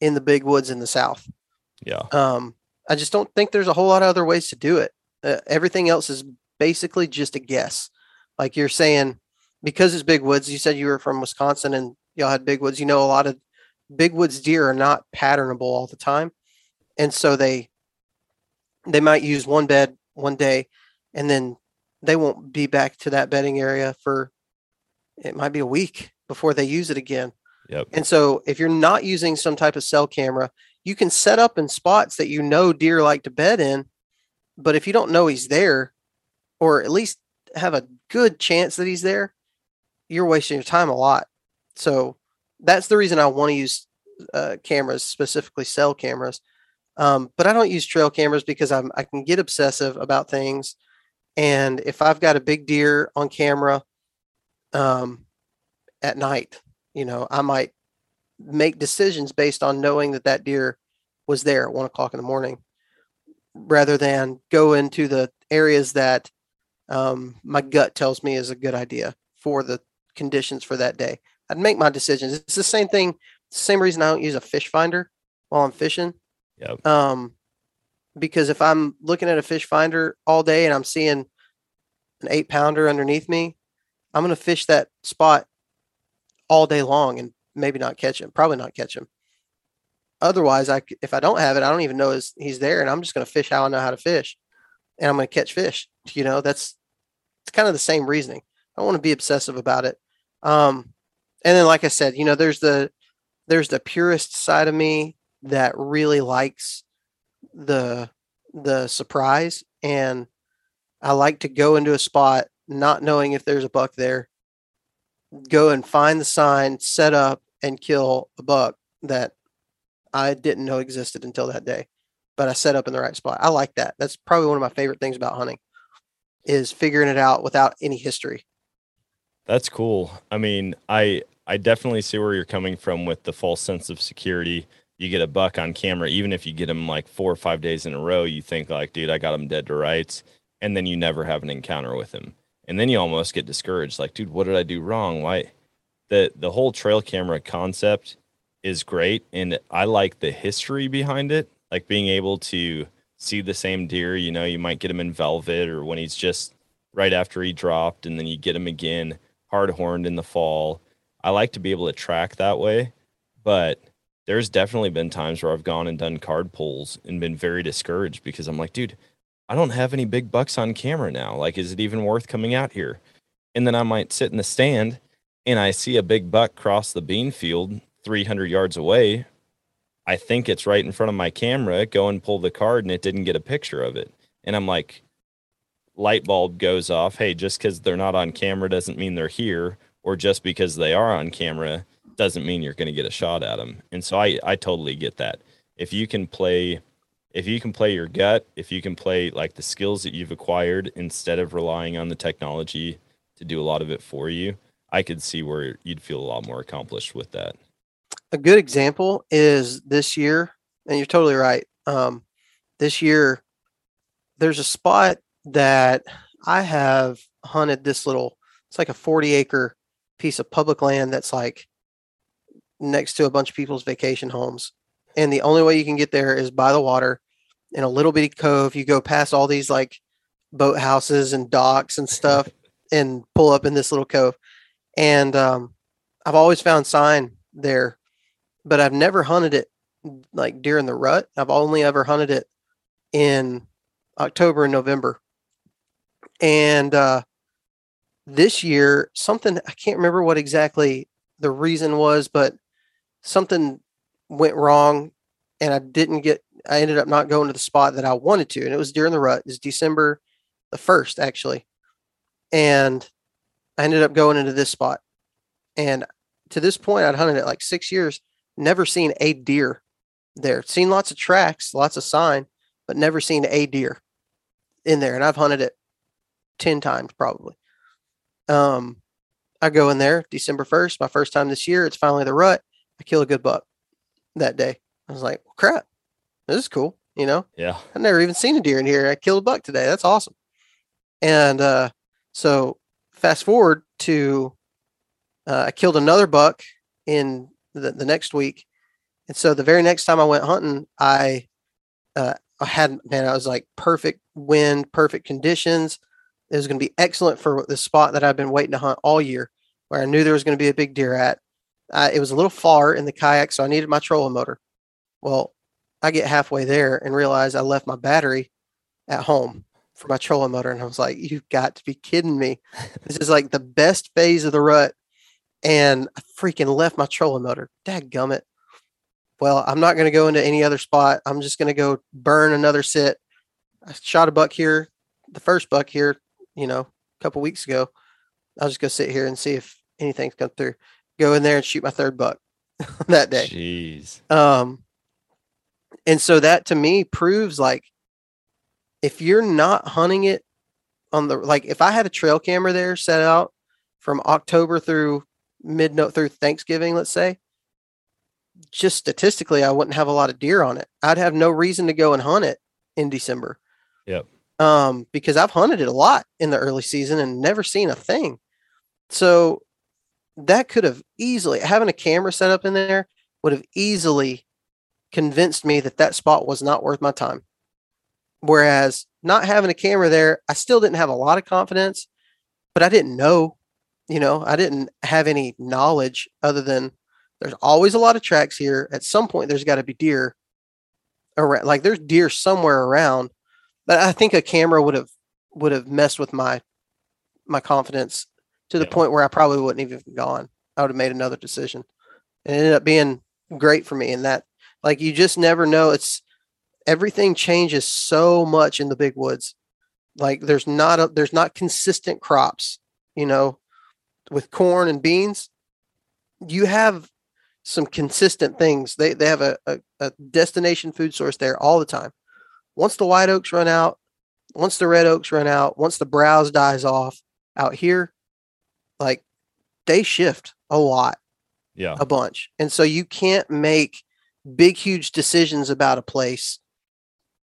in the big woods in the south. Yeah. Um, I just don't think there's a whole lot of other ways to do it. Uh, everything else is basically just a guess like you're saying because it's big woods you said you were from wisconsin and y'all had big woods you know a lot of big woods deer are not patternable all the time and so they they might use one bed one day and then they won't be back to that bedding area for it might be a week before they use it again yep. and so if you're not using some type of cell camera you can set up in spots that you know deer like to bed in but if you don't know he's there or at least have a good chance that he's there, you're wasting your time a lot. So that's the reason I want to use uh, cameras, specifically cell cameras. Um, but I don't use trail cameras because I'm I can get obsessive about things, and if I've got a big deer on camera, um, at night, you know, I might make decisions based on knowing that that deer was there at one o'clock in the morning rather than go into the areas that um, my gut tells me is a good idea for the conditions for that day. I'd make my decisions. It's the same thing, same reason I don't use a fish finder while I'm fishing. Yep. Um, because if I'm looking at a fish finder all day and I'm seeing an eight pounder underneath me, I'm going to fish that spot all day long and maybe not catch him, probably not catch him. Otherwise, I if I don't have it, I don't even know is he's there, and I'm just going to fish how I know how to fish, and I'm going to catch fish. You know, that's it's kind of the same reasoning. I don't want to be obsessive about it. Um, and then, like I said, you know, there's the there's the purist side of me that really likes the the surprise, and I like to go into a spot not knowing if there's a buck there, go and find the sign, set up, and kill a buck that I didn't know existed until that day. But I set up in the right spot. I like that. That's probably one of my favorite things about hunting is figuring it out without any history. That's cool. I mean, I I definitely see where you're coming from with the false sense of security. You get a buck on camera, even if you get him like four or five days in a row, you think like, dude, I got him dead to rights, and then you never have an encounter with him, and then you almost get discouraged, like, dude, what did I do wrong? Why? The the whole trail camera concept is great, and I like the history behind it, like being able to see the same deer. You know, you might get him in velvet or when he's just right after he dropped, and then you get him again hard horned in the fall. I like to be able to track that way, but there's definitely been times where I've gone and done card pulls and been very discouraged because I'm like, dude, I don't have any big bucks on camera now. Like, is it even worth coming out here? And then I might sit in the stand and I see a big buck cross the bean field 300 yards away. I think it's right in front of my camera. Go and pull the card, and it didn't get a picture of it. And I'm like, light bulb goes off. Hey, just because they're not on camera doesn't mean they're here, or just because they are on camera doesn't mean you're going to get a shot at them. And so I I totally get that. If you can play if you can play your gut, if you can play like the skills that you've acquired instead of relying on the technology to do a lot of it for you, I could see where you'd feel a lot more accomplished with that. A good example is this year, and you're totally right. Um, this year, there's a spot that I have hunted this little, it's like a 40 acre piece of public land that's like next to a bunch of people's vacation homes. And the only way you can get there is by the water in a little bitty cove. You go past all these like boat houses and docks and stuff and pull up in this little cove. And um, I've always found sign there, but I've never hunted it like during the rut. I've only ever hunted it in October and November. And uh, this year, something I can't remember what exactly the reason was, but something went wrong and I didn't get, I ended up not going to the spot that I wanted to. And it was during the rut. It was December the 1st, actually. And I ended up going into this spot. And to this point, I'd hunted it like six years, never seen a deer there. Seen lots of tracks, lots of sign, but never seen a deer in there. And I've hunted it 10 times probably. Um, I go in there December 1st, my first time this year. It's finally the rut. I kill a good buck that day. I was like, well, crap, this is cool. You know, Yeah. I've never even seen a deer in here. I killed a buck today. That's awesome. And uh, so fast forward to uh, I killed another buck in the, the next week. And so the very next time I went hunting, I uh, I had man, I was like perfect wind, perfect conditions. It was going to be excellent for the spot that I've been waiting to hunt all year, where I knew there was going to be a big deer at. Uh, it was a little far in the kayak, so I needed my trolling motor. Well, I get halfway there and realize I left my battery at home for my trolling motor, and I was like, "You've got to be kidding me! This is like the best phase of the rut." And I freaking left my trolling motor. Dad gummit. Well, I'm not going to go into any other spot. I'm just going to go burn another sit. I shot a buck here, the first buck here, you know, a couple weeks ago. I'll just go sit here and see if anything's come through. Go in there and shoot my third buck that day. Jeez. Um, and so that to me proves like if you're not hunting it on the like if I had a trail camera there set out from October through mid note through Thanksgiving, let's say, just statistically, I wouldn't have a lot of deer on it. I'd have no reason to go and hunt it in December. Yep. Um, because I've hunted it a lot in the early season and never seen a thing. So that could have easily having a camera set up in there would have easily convinced me that that spot was not worth my time. Whereas not having a camera there, I still didn't have a lot of confidence, but I didn't know, you know, I didn't have any knowledge other than there's always a lot of tracks here. At some point, there's got to be deer around, like there's deer somewhere around. But I think a camera would have would have messed with my my confidence to the Yeah. point where I probably wouldn't even have gone. I would have made another decision. It ended up being great for me in that like you just never know. It's everything changes so much in the big woods. Like there's not a there's not consistent crops, you know, with corn and beans. You have some consistent things. They they have a, a, a destination food source there all the time. Once the white oaks run out, once the red oaks run out, once the browse dies off out here, like they shift a lot Yeah. a bunch. And so you can't make big, huge decisions about a place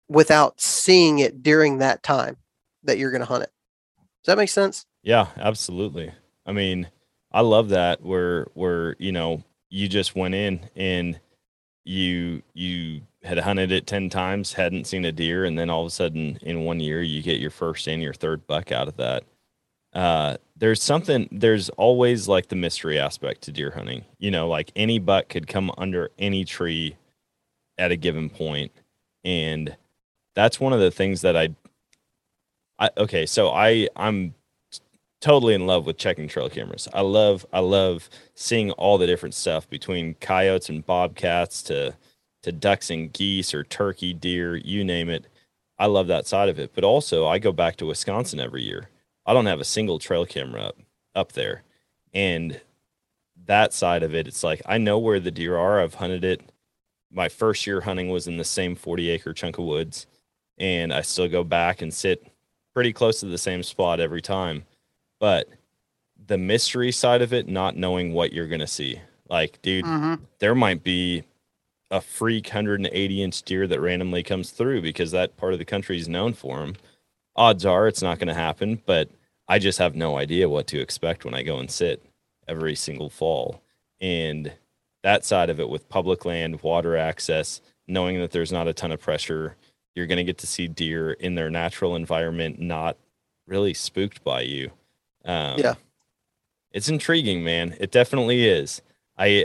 without seeing it during that time that you're going to hunt it. Does that make sense? Yeah, absolutely. I mean, I love that where where you know you just went in and you you had hunted it 10 times, hadn't seen a deer and then all of a sudden in one year you get your first and your third buck out of that. Uh there's something there's always like the mystery aspect to deer hunting. You know, like any buck could come under any tree at a given point and that's one of the things that I I okay, so I I'm totally in love with checking trail cameras. I love I love seeing all the different stuff between coyotes and bobcats to to ducks and geese or turkey, deer, you name it. I love that side of it. But also I go back to Wisconsin every year. I don't have a single trail camera up up there. And that side of it, it's like I know where the deer are. I've hunted it. My first year hunting was in the same 40 acre chunk of woods. And I still go back and sit pretty close to the same spot every time. But the mystery side of it, not knowing what you're going to see. Like, dude, Mm-hmm. there might be a freak 180 inch deer that randomly comes through because that part of the country is known for them. Odds are it's not going to happen, but I just have no idea what to expect when I go and sit every single fall. And that side of it with public land, water access, knowing that there's not a ton of pressure, you're going to get to see deer in their natural environment, not really spooked by you. Um, Yeah. It's intriguing, man. It definitely is. I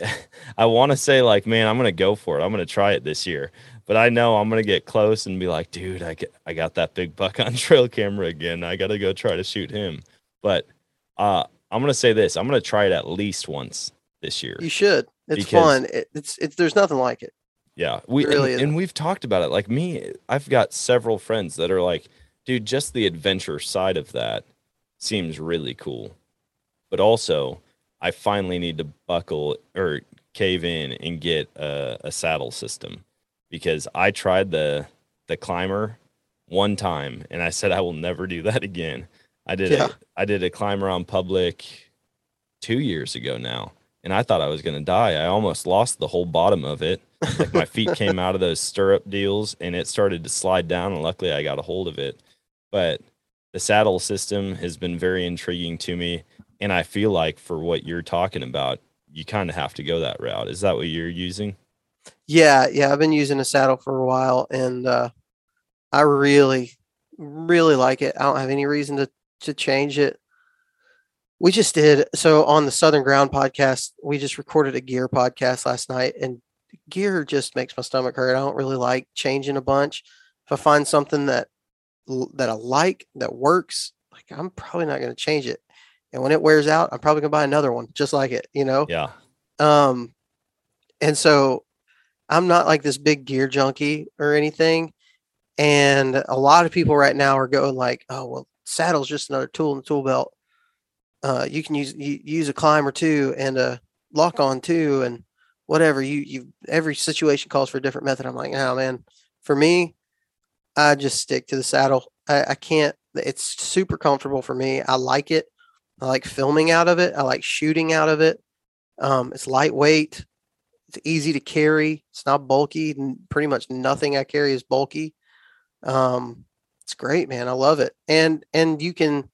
I want to say like, man, I'm gonna go for it. I'm gonna try it this year. But I know I'm gonna get close and be like, dude, I get, I got that big buck on trail camera again. I gotta go try to shoot him. But uh, I'm gonna say this. I'm gonna try it at least once this year. You should. It's fun. It, it's it's there's nothing like it. Yeah, we It really and, and we've talked about it. Like me, I've got several friends that are like, dude, just the adventure side of that seems really cool. But also, I finally need to buckle or cave in and get a, a saddle system because I tried the the climber one time and I said I will never do that again. I did Yeah. a, I did a climber on public two years ago now, and I thought I was gonna die. I almost lost the whole bottom of it like my feet came out of those stirrup deals and it started to slide down and luckily I got a hold of it. But the saddle system has been very intriguing to me and I feel like for what you're talking about, you kind of have to go that route. Is that what you're using? Yeah, yeah. I've been using a saddle for a while, and uh, I really, really like it. I don't have any reason to to change it. We just did so on the Southern Ground podcast. We just recorded a gear podcast last night, and gear just makes my stomach hurt. I don't really like changing a bunch. If I find something that that I like that works, like I'm probably not going to change it. And when it wears out, I'm probably going to buy another one just like it. You know. Yeah. Um, and so I'm not like this big gear junkie or anything. And a lot of people right now are going like, oh well, saddle's just another tool in the tool belt. Uh, you can use you, use a climber too and a lock on too and whatever. You you every situation calls for a different method. I'm like, oh man, for me, I just stick to the saddle. I, I can't. It's super comfortable for me. I like it. I like filming out of it. I like shooting out of it. Um, it's lightweight. It's easy to carry. It's not bulky. Pretty much nothing I carry is bulky. Um, it's great, man. I love it. And and you can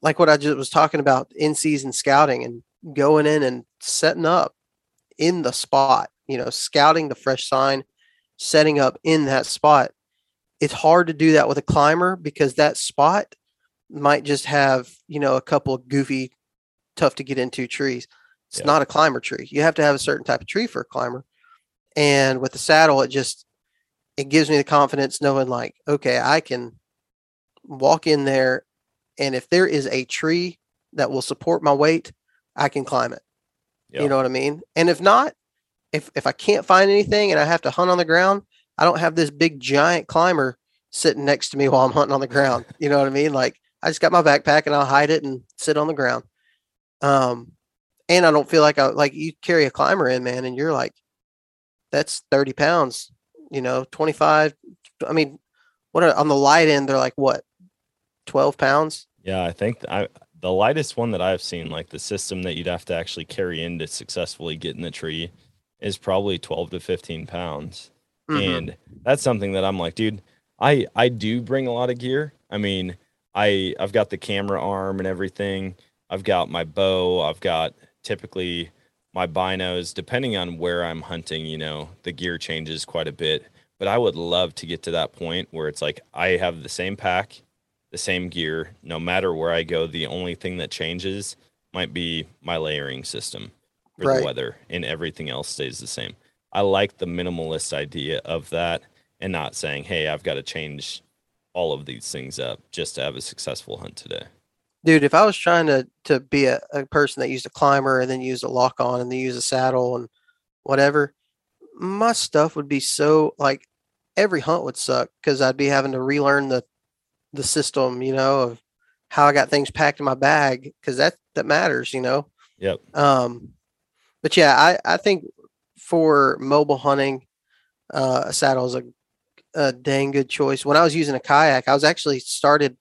like what I just was talking about in season scouting and going in and setting up in the spot, you know, scouting the fresh sign, setting up in that spot. It's hard to do that with a climber because that spot might just have, you know, a couple of goofy, tough to get into trees. It's yeah. not a climber tree. You have to have a certain type of tree for a climber. And with the saddle, it just it gives me the confidence knowing like, okay, I can walk in there and if there is a tree that will support my weight, I can climb it. Yep. You know what I mean? And if not, if if I can't find anything and I have to hunt on the ground, I don't have this big giant climber sitting next to me while I'm hunting on the ground. You know what I mean? Like I just got my backpack and I'll hide it and sit on the ground. Um, and I don't feel like I like you carry a climber in, man, and you're like, that's 30 pounds, you know, 25. I mean, what are, on the light end, they're like what, 12 pounds? Yeah, I think I the lightest one that I've seen, like the system that you'd have to actually carry in to successfully get in the tree, is probably 12 to 15 pounds. Mm-hmm. And that's something that I'm like, dude, I I do bring a lot of gear. I mean, I I've got the camera arm and everything. I've got my bow. I've got typically my binos. Depending on where I'm hunting, you know, the gear changes quite a bit. But I would love to get to that point where it's like I have the same pack the same gear no matter where I go. The only thing that changes might be my layering system for right. the weather, and everything else stays the same. I like the minimalist idea of that and not saying, hey, I've got to change all of these things up just to have a successful hunt today. Dude, if I was trying to to be a, a person that used a climber and then used a lock on and then use a saddle and whatever, my stuff would be so like every hunt would suck because I'd be having to relearn the the system, you know, of how I got things packed in my bag because that that matters, you know. Yep. Um, but yeah, I I think for mobile hunting, uh, a saddle is a a dang good choice. When I was using a kayak, I was actually started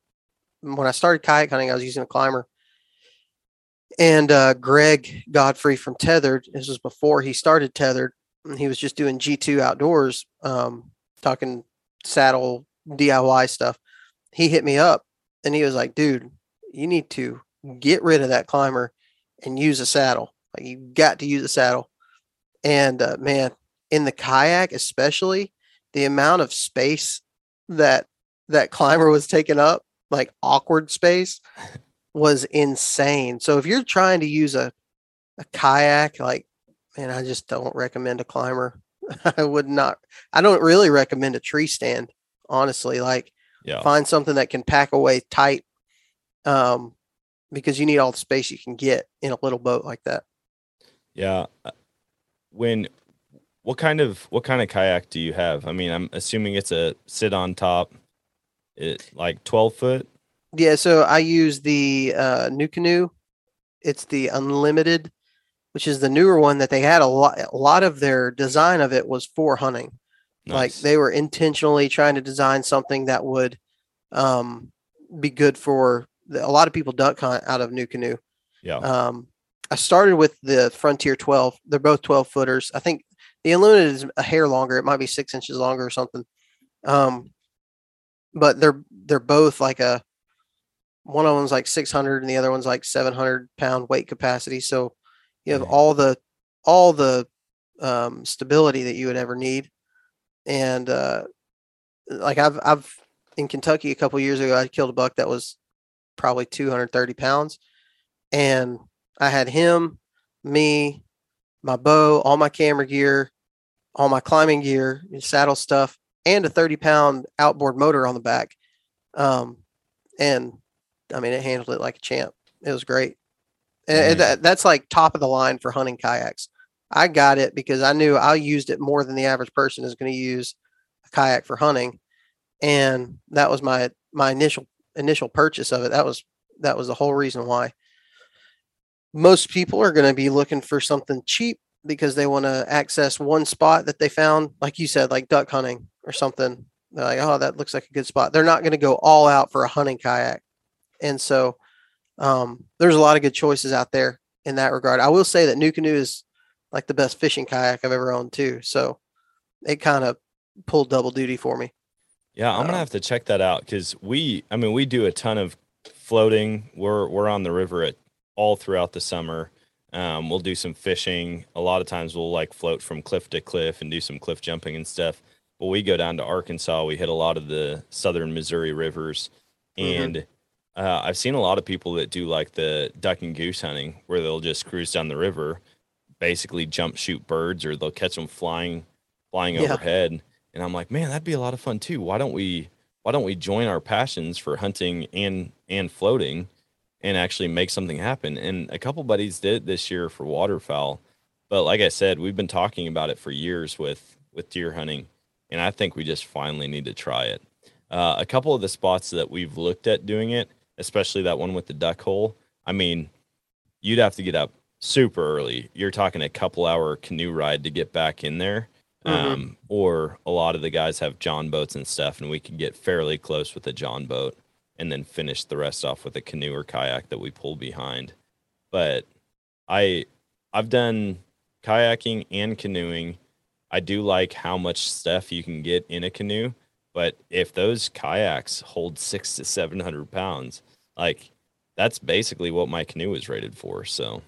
when I started kayak hunting, I was using a climber. And uh, Greg Godfrey from Tethered, this was before he started Tethered. he was just doing G2 outdoors, um, talking saddle DIY stuff he hit me up and he was like, dude, you need to get rid of that climber and use a saddle. Like you got to use a saddle. And uh, man, in the kayak, especially the amount of space that that climber was taking up, like awkward space, was insane. So if you're trying to use a a kayak, like man, I just don't recommend a climber. I would not. I don't really recommend a tree stand, honestly. Like yeah. Find something that can pack away tight, um, because you need all the space you can get in a little boat like that. Yeah. Uh, when what kind of what kind of kayak do you have? I mean, I'm assuming it's a sit on top, it like 12 foot. Yeah, so I use the uh, NuCanoe. It's the unlimited, which is the newer one that they had. A lot, a lot of their design of it was for hunting. Nice. Like they were intentionally trying to design something that would um, be good for the, a lot of people duck hunt out of NuCanoe. Yeah. Um, I started with the Frontier 12. They're both 12 footers. I think the Unlimited is a hair longer. It might be six inches longer or something. Um, but they're they're both like a one of them's like 600 and the other one's like 700 pound weight capacity. So you have all the all the um, stability that you would ever need and uh, like I've I've in Kentucky a couple years ago, I killed a buck that was probably 230 pounds, and I had him, me, my bow, all my camera gear, all my climbing gear, saddle stuff, and a 30 pound outboard motor on the back. Um, and I mean, it handled it like a champ. It was great. And that, that's like top of the line for hunting kayaks. I got it because I knew I used it more than the average person is going to use a kayak for hunting, and that was my my initial initial purchase of it. That was that was the whole reason why. Most people are going to be looking for something cheap because they want to access one spot that they found, like you said, like duck hunting or something. They're like, oh, that looks like a good spot. They're not going to go all out for a hunting kayak, and so um, there's a lot of good choices out there in that regard. I will say that NuCanoe is like the best fishing kayak I've ever owned too. So it kind of pulled double duty for me. Yeah, I'm gonna Um, have to check that out because we, I mean, we do a ton of floating. We're we're on the river at all throughout the summer. Um, we'll do some fishing. A lot of times we'll like float from cliff to cliff and do some cliff jumping and stuff. But we go down to Arkansas. We hit a lot of the southern Missouri rivers, Mhm. and uh, I've seen a lot of people that do like the duck and goose hunting, where they'll just cruise down the river, basically jump shoot birds, or they'll catch them flying, flying Yeah. overhead. And I'm like, man, that'd be a lot of fun too. Why don't we? Why don't we join our passions for hunting and and floating, and actually make something happen? And a couple buddies did it this year for waterfowl, but like I said, we've been talking about it for years with with deer hunting, and I think we just finally need to try it. Uh, a couple of the spots that we've looked at doing it, especially that one with the duck hole. I mean, you'd have to get up super early. You're talking a couple hour canoe ride to get back in there. Mhm. Um, or a lot of the guys have John boats and stuff, and we could get fairly close with a John boat and then finish the rest off with a canoe or kayak that we pull behind. But I I've done kayaking and canoeing. I do like how much stuff you can get in a canoe, but if those kayaks hold six to seven hundred pounds, like that's basically what my canoe is rated for. So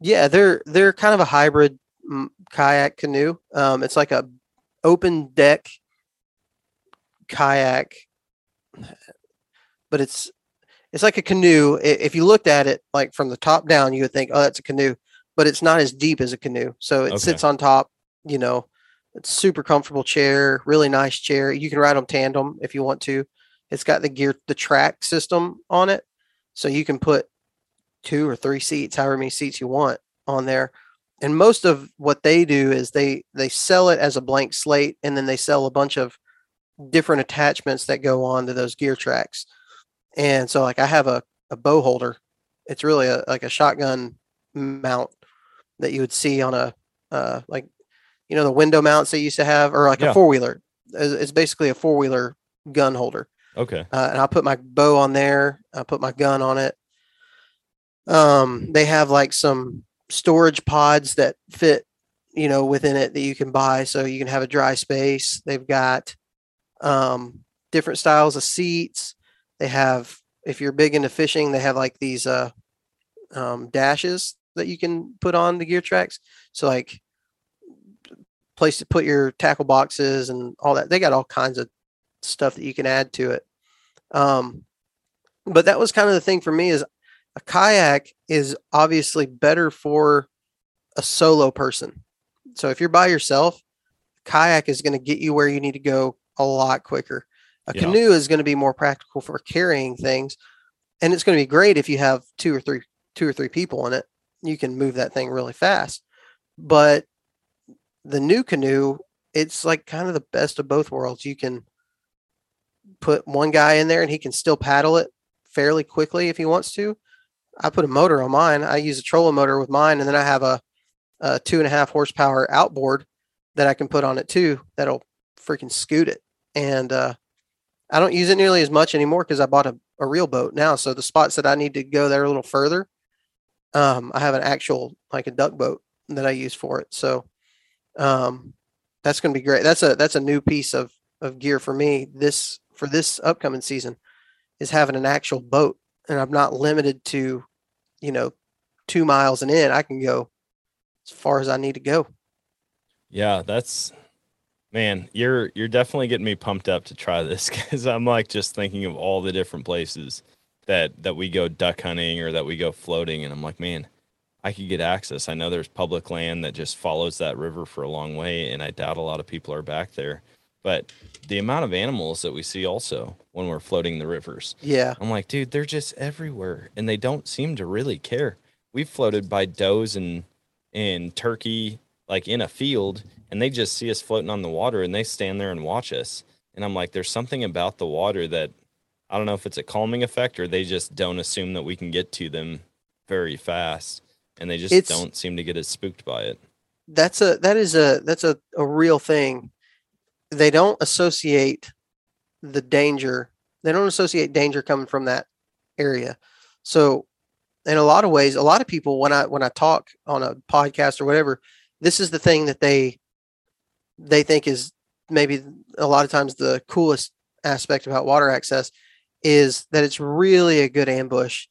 Yeah, they're they're kind of a hybrid mm, kayak canoe. Um, it's like a open deck kayak, but it's it's like a canoe. If you looked at it like from the top down, you would think, oh, that's a canoe, but it's not as deep as a canoe. So it Okay. sits on top. You know, it's super comfortable chair, really nice chair. You can ride on tandem if you want to. It's got the gear, the track system on it, so you can put two or three seats, however many seats you want on there. And most of what they do is they they sell it as a blank slate, and then they sell a bunch of different attachments that go on to those gear tracks. And so, like, I have a a bow holder. It's really a like a shotgun mount that you would see on a uh, like you know the window mounts they used to have, or like Yeah. a four wheeler. It's it's basically a four wheeler gun holder okay, uh, and I'll put my bow on there. I put my gun on it. Um, they have like some storage pods that fit, you know, within it that you can buy, so you can have a dry space. They've got um, different styles of seats. They have, if you're big into fishing, they have like these uh, um, dashes that you can put on the gear tracks. So like place to put your tackle boxes and all that. They got all kinds of stuff that you can add to it. Um, but that was kind of the thing for me is a kayak is obviously better for a solo person. So if you're by yourself, kayak is going to get you where you need to go a lot quicker. A Yeah. canoe is going to be more practical for carrying things, and it's going to be great if you have two or three two or three people in it. You can move that thing really fast. But the NuCanoe, it's like kind of the best of both worlds. You can put one guy in there and he can still paddle it fairly quickly if he wants to. I put a motor on mine. I use a trolling motor with mine, and then I have a, a two and a half horsepower outboard that I can put on it too. That'll freaking scoot it. And uh, I don't use it nearly as much anymore because I bought a, a real boat now. So the spots that I need to go there a little further, um, I have an actual like a duck boat that I use for it. So um, that's going to be great. That's a that's a new piece of of gear for me this for this upcoming season is having an actual boat, and I'm not limited to, you know, two miles and in. I can go as far as I need to go. yeah, that's man. You're you're definitely getting me pumped up to try this because I'm like just thinking of all the different places that that we go duck hunting or that we go floating, and I'm like, man, I could get access. I know there's public land that just follows that river for a long way, and I doubt a lot of people are back there. But the amount of animals that we see also when we're floating the rivers, Yeah, I'm like, dude, they're just everywhere, and they don't seem to really care. We've floated by does and and turkey like in a field, and they just see us floating on the water, and they stand there and watch us. And I'm like, there's something about the water that I don't know if it's a calming effect or they just don't assume that we can get to them very fast, and they just It's- don't seem to get as spooked by it. that's a that is a that's a, a real thing. They don't associate the danger. They don't associate danger coming from that area. So in a lot of ways, a lot of people when I when I talk on a podcast or whatever, this is the thing that they they think is maybe a lot of times the coolest aspect about water access is that it's really a good ambush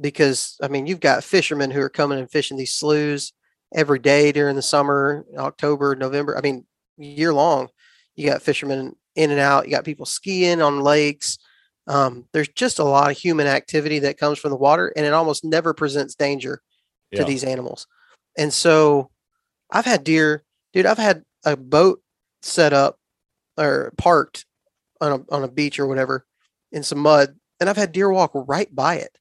because I mean you've got fishermen who are coming and fishing these sloughs every day during the summer, October, November. I mean year long. You got fishermen in and out. You got people skiing on lakes. Um, there's just a lot of human activity that comes from the water, and it almost never presents danger to Yeah. these animals. And so I've had deer, dude, I've had a boat set up or parked on a on a beach or whatever in some mud, and I've had deer walk right by it.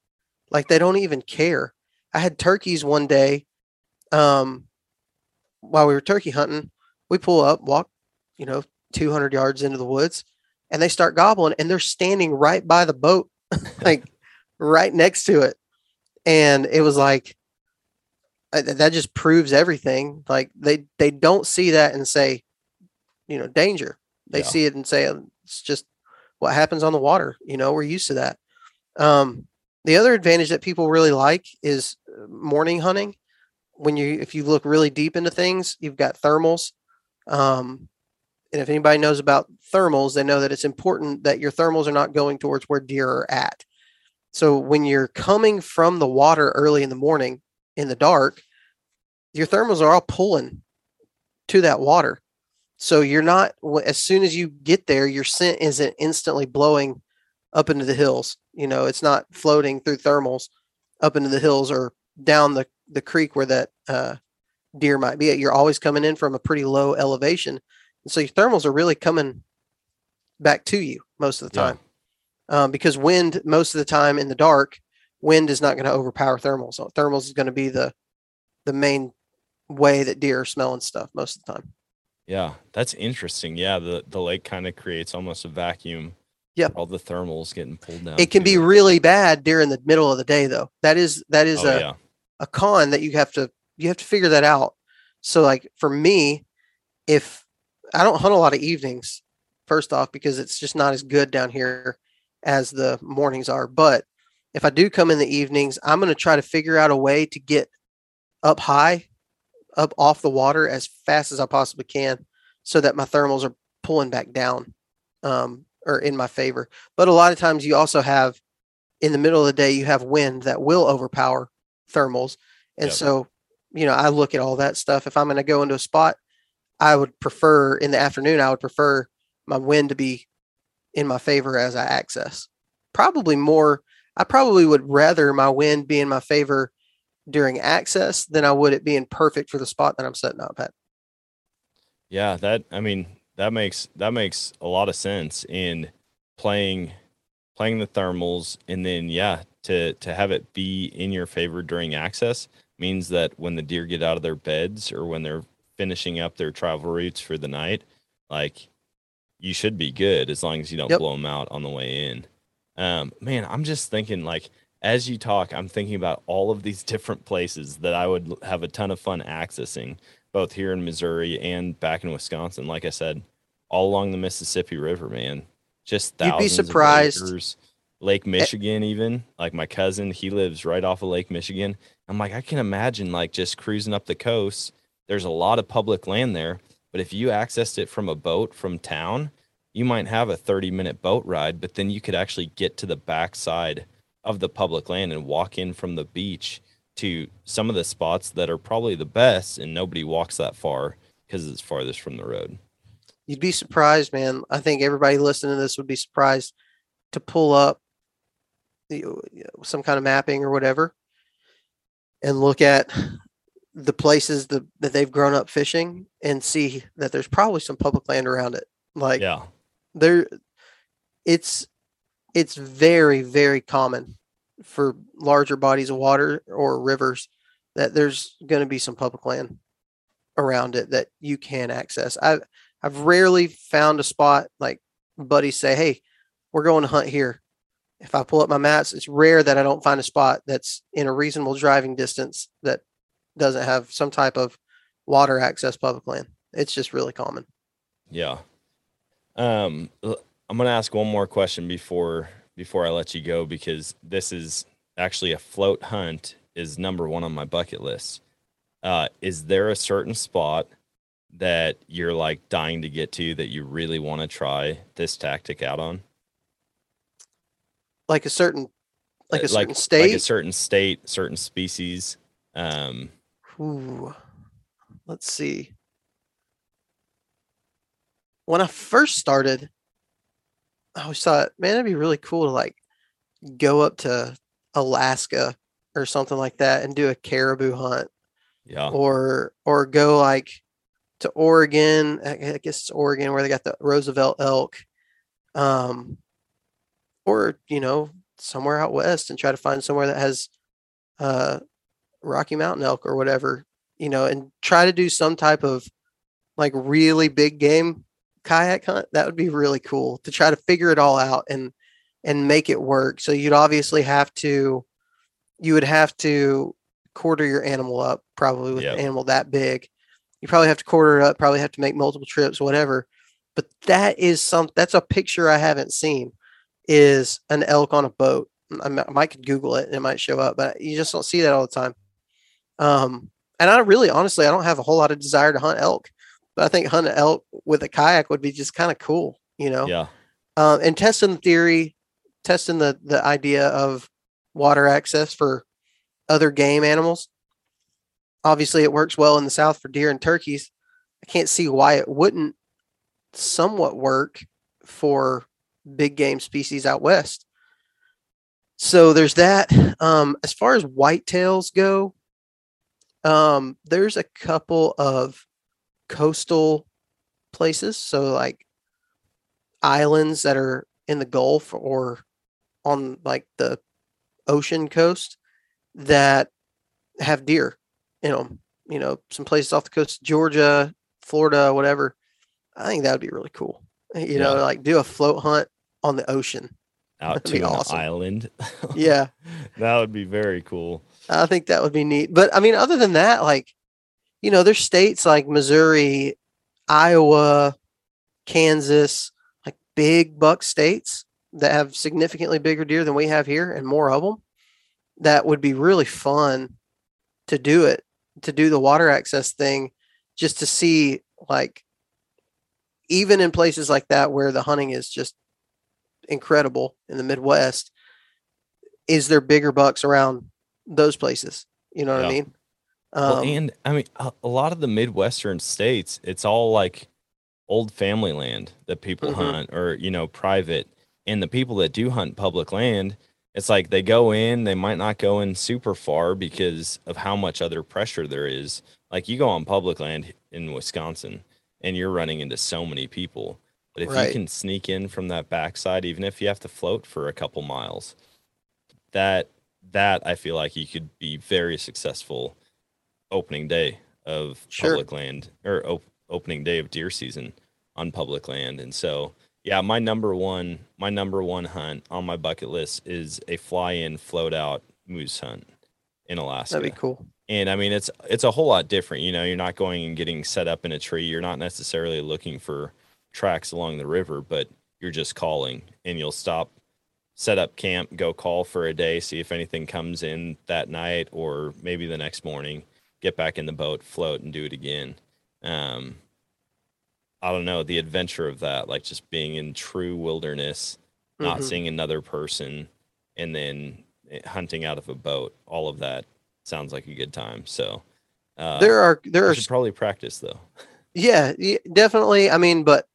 Like they don't even care. I had turkeys one day, um, while we were turkey hunting. We pull up, walk, you know, 200 yards into the woods, and they start gobbling, and they're standing right by the boat, like right next to it. And it was like, that just proves everything. Like they they don't see that and say, you know, danger. They Yeah. see it and say "Oh, it's just what happens on the water. You know, we're used to that. Um, the other advantage that people really like is uh, morning hunting. When you if you look really deep into things, you've got thermals. Um, and if anybody knows about thermals, they know that it's important that your thermals are not going towards where deer are at. So when you're coming from the water early in the morning in the dark, your thermals are all pulling to that water. So you're not as soon as you get there, your scent isn't instantly blowing up into the hills. You know, it's not floating through thermals up into the hills or down the the creek where that uh, deer might be at. You're always coming in from a pretty low elevation, and so your thermals are really coming back to you most of the Yeah. time. Um, because wind most of the time in the dark, wind is not going to overpower thermals. So thermals is going to be the the main way that deer are smelling stuff most of the time. Yeah, that's interesting. Yeah, the the lake kind of creates almost a vacuum. Yep. All the thermals getting pulled down. It can to be really bad during the middle of the day, though. That is that is Oh, a yeah. a con that you have to you have to figure that out. So like for me, if I don't hunt a lot of evenings, first off, because it's just not as good down here as the mornings are. But if I do come in the evenings, I'm going to try to figure out a way to get up high, up off the water as fast as I possibly can, so that my thermals are pulling back down, um, or in my favor. But a lot of times you also have in the middle of the day you have wind that will overpower thermals, and Yep. so you know I look at all that stuff. If I'm going to go into a spot, I would prefer in the afternoon. I would prefer my wind to be in my favor as I access. Probably more. I probably would rather my wind be in my favor during access than I would it being perfect for the spot that I'm setting up at. Yeah, that I mean that makes that makes a lot of sense in playing playing the thermals and then yeah, to to have it be in your favor during access means that when the deer get out of their beds or when they're finishing up their travel routes for the night, like you should be good as long as you don't Yep. blow them out on the way in. Um, man, I'm just thinking like as you talk, I'm thinking about all of these different places that I would have a ton of fun accessing both here in Missouri and back in Wisconsin. Like I said, all along the Mississippi River, man. Just You'd be thousands of surprised. acres. Lake Michigan, even like my cousin, he lives right off of Lake Michigan. I'm like, I can imagine like just cruising up the coast. There's a lot of public land there, but if you accessed it from a boat from town, you might have a 30 minute boat ride, but then you could actually get to the backside of the public land and walk in from the beach to some of the spots that are probably the best and nobody walks that far because it's farthest from the road. You'd be surprised, man. I think everybody listening to this would be surprised to pull up the, some kind of mapping or whatever and look at the places that, that they've grown up fishing and see that there's probably some public land around it. Like yeah. There it's it's very very common for larger bodies of water or rivers that there's going to be some public land around it that you can access. I i've rarely found a spot like buddies say hey we're going to hunt here. If i pull up my maps it's rare that i don't find a spot that's in a reasonable driving distance that doesn't have some type of water access public land. It's just really common. Yeah. Um, I'm gonna ask one more question before before I let you go because this is actually a float hunt is number one on my bucket list. Uh, is there a certain spot that you're like dying to get to that you really want to try this tactic out on? Like a certain, like a Uh, certain like, state. like a certain state, certain species. Um, Ooh, let's see. When I first started, I always thought, man, it'd be really cool to like go up to Alaska or something like that and do a caribou hunt, yeah, or or go like to Oregon. I guess it's Oregon where they got the Roosevelt elk, um, or you know somewhere out west and try to find somewhere that has uh Rocky Mountain elk or whatever, you know, and try to do some type of like really big game kayak hunt. That would be really cool to try to figure it all out and and make it work. So you'd obviously have to you would have to quarter your animal up probably with Yep. an animal that big. You probably have to quarter it up, probably have to make multiple trips, whatever. But that is some that's a picture I haven't seen is an elk on a boat. i might could Google it and it might show up, but you just don't see that all the time. Um, and I really, honestly, I don't have a whole lot of desire to hunt elk, but I think hunting elk with a kayak would be just kind of cool, you know. yeah, Um, and testing the theory, testing the the idea of water access for other game animals. Obviously, it works well in the south for deer and turkeys. I can't see why it wouldn't somewhat work for big game species out west. So there's that. Um, as far as whitetails go, um, there's a couple of coastal places. So like islands that are in the Gulf or on like the ocean coast that have deer in them. You know, some places off the coast, of Georgia, Florida, whatever. I think that would be really cool. Eh, you know, like do a float hunt on the ocean. out That'd to an awesome. island. Yeah. that would be very cool. I think that would be neat. But I mean, other than that, like, you know, there's states like Missouri, Iowa, Kansas, like big buck states that have significantly bigger deer than we have here and more of them. That would be really fun to do it, to do the water access thing, just to see, like, even in places like that where the hunting is just incredible in the Midwest, is there bigger bucks around those places? You know what I mean? Well, Um, and I mean, a, a lot of the Midwestern states, it's all like old family land that people Mhm. hunt or, you know, private. And the people that do hunt public land, it's like they go in, they might not go in super far because of how much other pressure there is. Like you go on public land in Wisconsin and you're running into so many people. But if Right. you can sneak in from that backside, even if you have to float for a couple miles, that that I feel like you could be very successful opening day of Sure. public land or op- opening day of deer season on public land. And so, yeah, my number one, my number one hunt on my bucket list is a fly in float out moose hunt in Alaska. that'd be cool. And I mean, it's it's a whole lot different. You know, you're not going and getting set up in a tree. You're not necessarily looking for tracks along the river, but you're just calling, and you'll stop, set up camp, go call for a day, see if anything comes in that night, or maybe the next morning, get back in the boat, float, and do it again. Um, I don't know the adventure of that, like just being in true wilderness, not Mhm. seeing another person, and then hunting out of a boat. All of that sounds like a good time. So uh, there are there I are should probably practice though. Yeah, definitely. I mean, but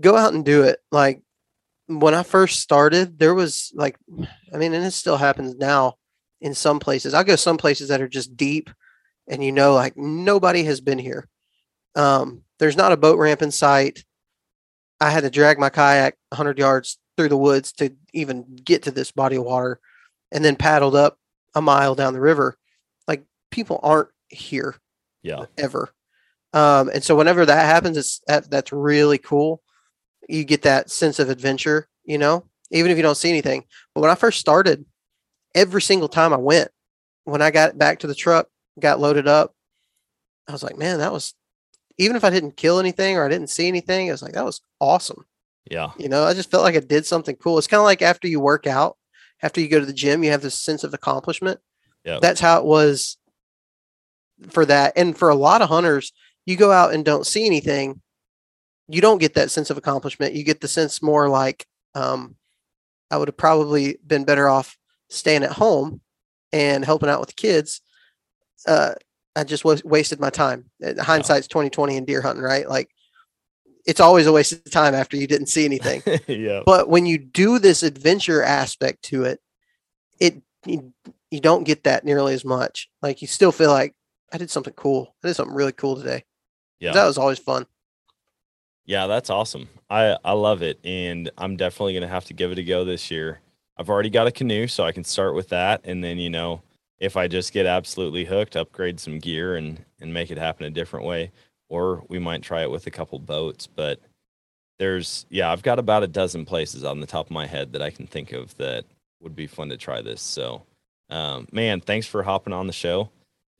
go out and do it. Like when I first started, there was like, I mean, and it still happens now in some places. I'll go some places that are just deep and you know, like nobody has been here. Um, there's not a boat ramp in sight. I had to drag my kayak 100 yards through the woods to even get to this body of water and then paddled up a mile down the river. Like people aren't here Yeah, ever. Um, and so whenever that happens, it's that, that's really cool. You get that sense of adventure, you know, even if you don't see anything. But when I first started, every single time I went, when I got back to the truck, got loaded up, I was like, man, that was even if I didn't kill anything or I didn't see anything, I was like, that was awesome. yeah, You know, I just felt like I did something cool. It's kind of like after you work out, after you go to the gym, you have this sense of accomplishment. Yep. That's how it was for that. And for a lot of hunters, you go out and don't see anything, you don't get that sense of accomplishment. You get the sense more like, um, I would have probably been better off staying at home and helping out with the kids. Uh, I just was wasted my time. Uh, Hindsight's twenty twenty in deer hunting, right? Like it's always a waste of time after you didn't see anything. yeah. but when you do this adventure aspect to it, it you, you don't get that nearly as much. Like you still feel like I did something cool. I did something really cool today. Yeah. That was always fun. Yeah, that's awesome. I I love it, and I'm definitely gonna have to give it a go this year. I've already got a canoe, so I can start with that, and then you know, if I just get absolutely hooked, upgrade some gear and and make it happen a different way, or we might try it with a couple boats. But there's yeah, I've got about a dozen places on the top of my head that I can think of that would be fun to try this. So, um, man, thanks for hopping on the show.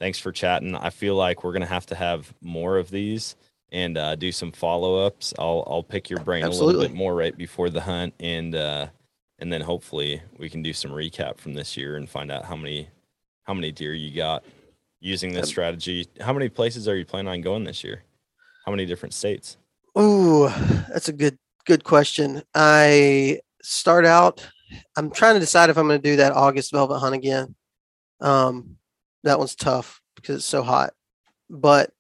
Thanks for chatting. I feel like we're gonna have to have more of these and uh, do some follow ups. I'll I'll pick your brain a little bit more right before the hunt, and uh, and then hopefully we can do some recap from this year and find out how many how many deer you got using this strategy. How many places are you planning on going this year? How many different states? Ooh, that's a good good question. I start out. I'm trying to decide if I'm going to do that August velvet hunt again. Um, that one's tough because it's so hot, but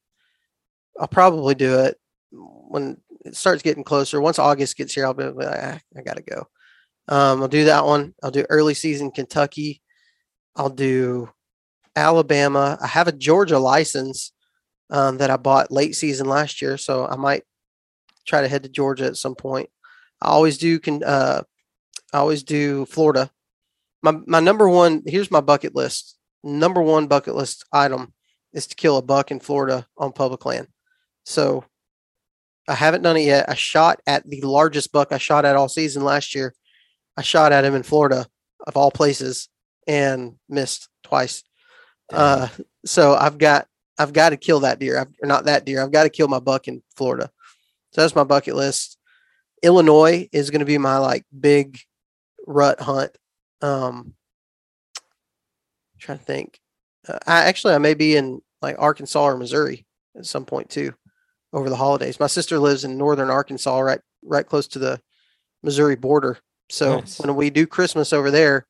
I'll probably do it when it starts getting closer. Once August gets here, I'll be like, "Ah, I gotta go. Um, I'll do that one. I'll do early season Kentucky. I'll do Alabama. I have a Georgia license um, that I bought late season last year, so I might try to head to Georgia at some point. I always do can uh I always do Florida. My my number one here's my bucket list. Number one bucket list item is to kill a buck in Florida on public land. So I haven't done it yet. I shot at the largest buck I shot at all season last year. I shot at him in Florida of all places and missed twice. Uh, so I've got I've got to kill that deer. I've, not that deer. I've got to kill my buck in Florida. So that's my bucket list. Illinois is going to be my like big rut hunt. Um, trying to think. Uh, I actually I may be in like Arkansas or Missouri at some point too over the holidays. My sister lives in northern Arkansas, right right close to the Missouri border. So Nice. when we do Christmas over there,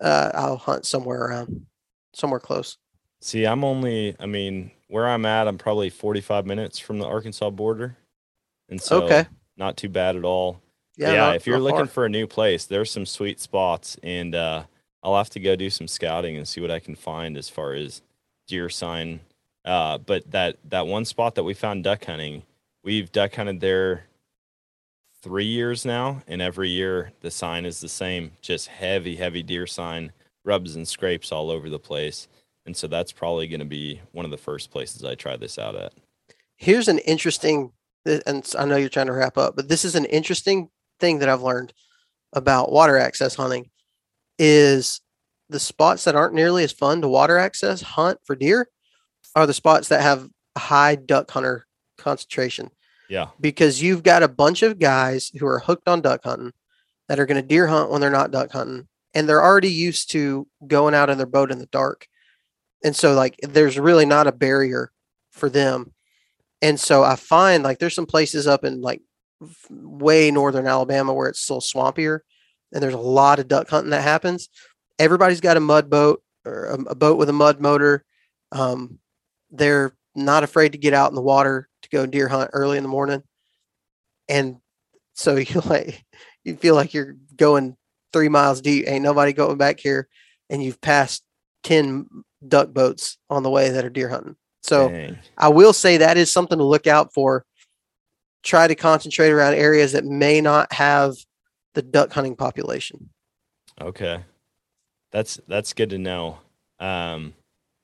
uh, I'll hunt somewhere around somewhere close. See, I'm only, I mean, where I'm at, I'm probably 45 minutes from the Arkansas border. And so, Okay. not too bad at all. Yeah, Yeah, not- if you're looking far. for a new place, there's some sweet spots, and uh, I'll have to go do some scouting and see what I can find as far as deer sign. Uh, but that that one spot that we found duck hunting, we've duck hunted there three years now, and every year the sign is the same, just heavy, heavy deer sign, rubs and scrapes all over the place. And so that's probably going to be one of the first places I try this out at. here's an interesting and I know you're trying to wrap up but this is an interesting thing that i've learned about water access hunting is the spots that aren't nearly as fun to water access hunt for deer are the spots that have high duck hunter concentration Yeah, because you've got a bunch of guys who are hooked on duck hunting that are going to deer hunt when they're not duck hunting and they're already used to going out in their boat in the dark. And so like there's really not a barrier for them. And so i find like there's some places up in like way northern alabama where it's still swampier and there's a lot of duck hunting that happens. Everybody's got a mud boat or a, a boat with a mud motor. Um, they're not afraid to get out in the water to go deer hunt early in the morning. And so you like you feel like you're going three miles deep ain't nobody going back here and you've passed 10 duck boats on the way that are deer hunting so Dang. i will say that is something to look out for try to concentrate around areas that may not have the duck hunting population Okay. That's that's good to know. Um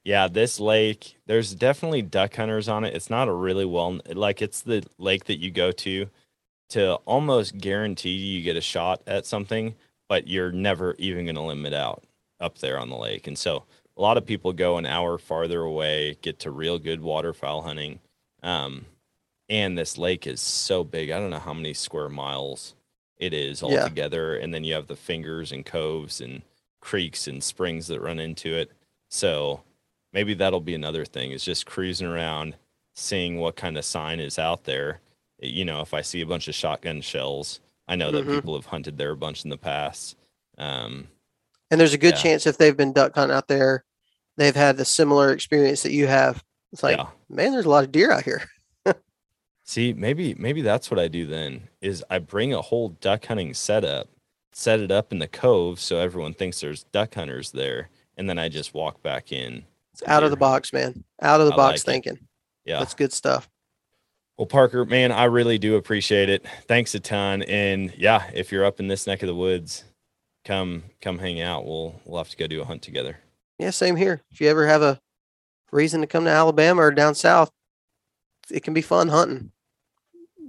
yeah, this lake, there's definitely duck hunters on it. It's not a really well like it's the lake that you go to to almost guarantee you get a shot at something, but you're never even going to limit out up there on the lake. And so a lot of people go an hour farther away, get to real good waterfowl hunting. Um and this lake is so big. I don't know how many square miles it is Yeah. altogether. And then you have the fingers and coves and creeks and springs that run into it. So maybe that'll be another thing is just cruising around, seeing what kind of sign is out there. You know, if I see a bunch of shotgun shells, I know that Mhm. people have hunted there a bunch in the past. Um, And there's a good Yeah. chance if they've been duck hunting out there, they've had the similar experience that you have. It's like, yeah. man, there's a lot of deer out here. See, maybe maybe that's what I do then is I bring a whole duck hunting setup, set it up in the cove so everyone thinks there's duck hunters there, and then I just walk back in. It's out of the box, man. Out of the I box like it. thinking. Yeah. That's good stuff. Well, Parker, man, I really do appreciate it. Thanks a ton. And yeah, if you're up in this neck of the woods, come come hang out. We'll we'll have to go do a hunt together. Yeah, same here. If you ever have a reason to come to Alabama or down south, it can be fun hunting.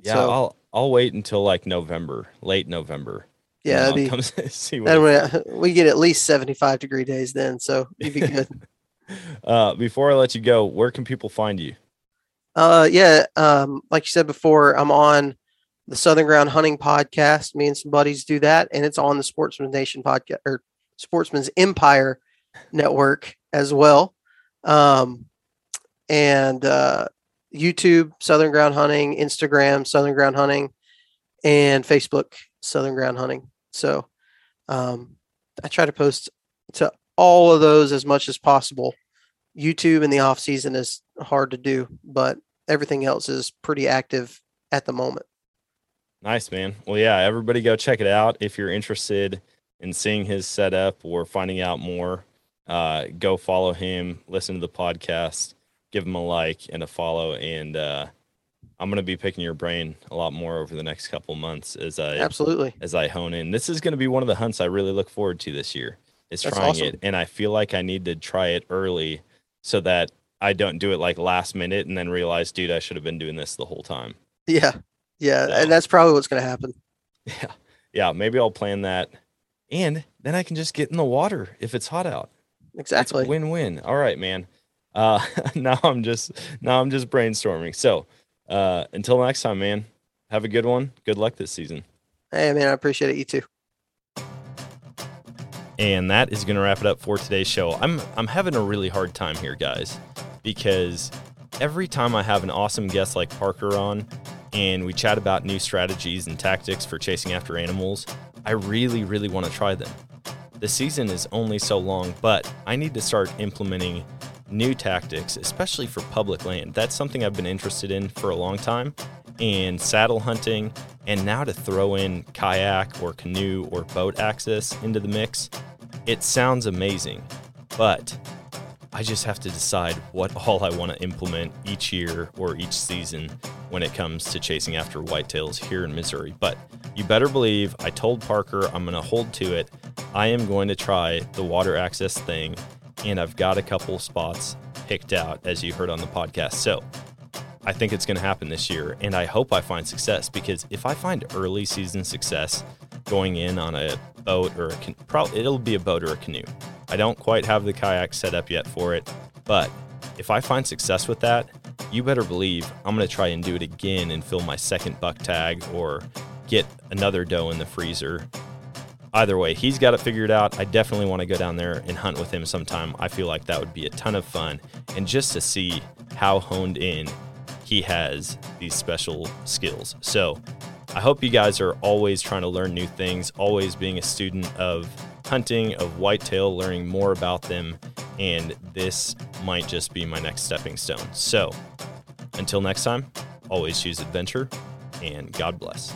Yeah, So- I'll I'll wait until like November, late November. Yeah, be, come see what we get at least 75 degree days then. So you'd be good. uh before I let you go, where can people find you? Uh, yeah. Um, like you said before, I'm on the Southern Ground Hunting podcast. Me and some buddies do that, and it's on the Sportsman Nation podcast or Sportsman's Empire network as well. Um, and uh, YouTube Southern Ground Hunting, Instagram Southern Ground Hunting, and Facebook Southern Ground Hunting. So um, I try to post to all of those as much as possible. YouTube in the off season is hard to do, but everything else is pretty active at the moment. Nice, man. Well, yeah, everybody go check it out. If you're interested in seeing his setup or finding out more, uh, go follow him, listen to the podcast, give him a like and a follow. And uh, I'm going to be picking your brain a lot more over the next couple months as I Absolutely. as I hone in. This is going to be one of the hunts I really look forward to this year. Is That's trying awesome. it, and I feel like I need to try it early so that I don't do it like last minute and then realize, dude, I should have been doing this the whole time. Yeah. Yeah. So- And that's probably what's going to happen. Yeah. Yeah. Maybe I'll plan that. And then I can just get in the water if it's hot out. Exactly. Win win. All right, man. Uh now I'm just now I'm just brainstorming. So uh until next time, man. Have a good one. Good luck this season. Hey, man, I appreciate it. You too. And that is going to wrap it up for today's show. I'm I'm having a really hard time here, guys, because every time I have an awesome guest like Parker on and we chat about new strategies and tactics for chasing after animals, I really really want to try them. The season is only so long, but I need to start implementing new tactics, especially for public land. That's something I've been interested in for a long time. And saddle hunting, and now to throw in kayak or canoe or boat access into the mix, it sounds amazing. But I just have to decide what all I want to implement each year or each season when it comes to chasing after whitetails here in Missouri. But you better believe I told Parker I'm going to hold to it. I am going to try the water access thing, and I've got a couple spots picked out, as you heard on the podcast. So I think it's going to happen this year, and I hope I find success because if I find early season success going in on a boat or a can- probably it'll be a boat or a canoe. I don't quite have the kayak set up yet for it, but if I find success with that, you better believe I'm going to try and do it again and fill my second buck tag or get another doe in the freezer. Either way, he's got it figured out. I definitely want to go down there and hunt with him sometime. I feel like that would be a ton of fun. And just to see how honed in he has these special skills. So I hope you guys are always trying to learn new things, always being a student of hunting, of whitetail, learning more about them. And this might just be my next stepping stone. So until next time, always choose adventure and God bless.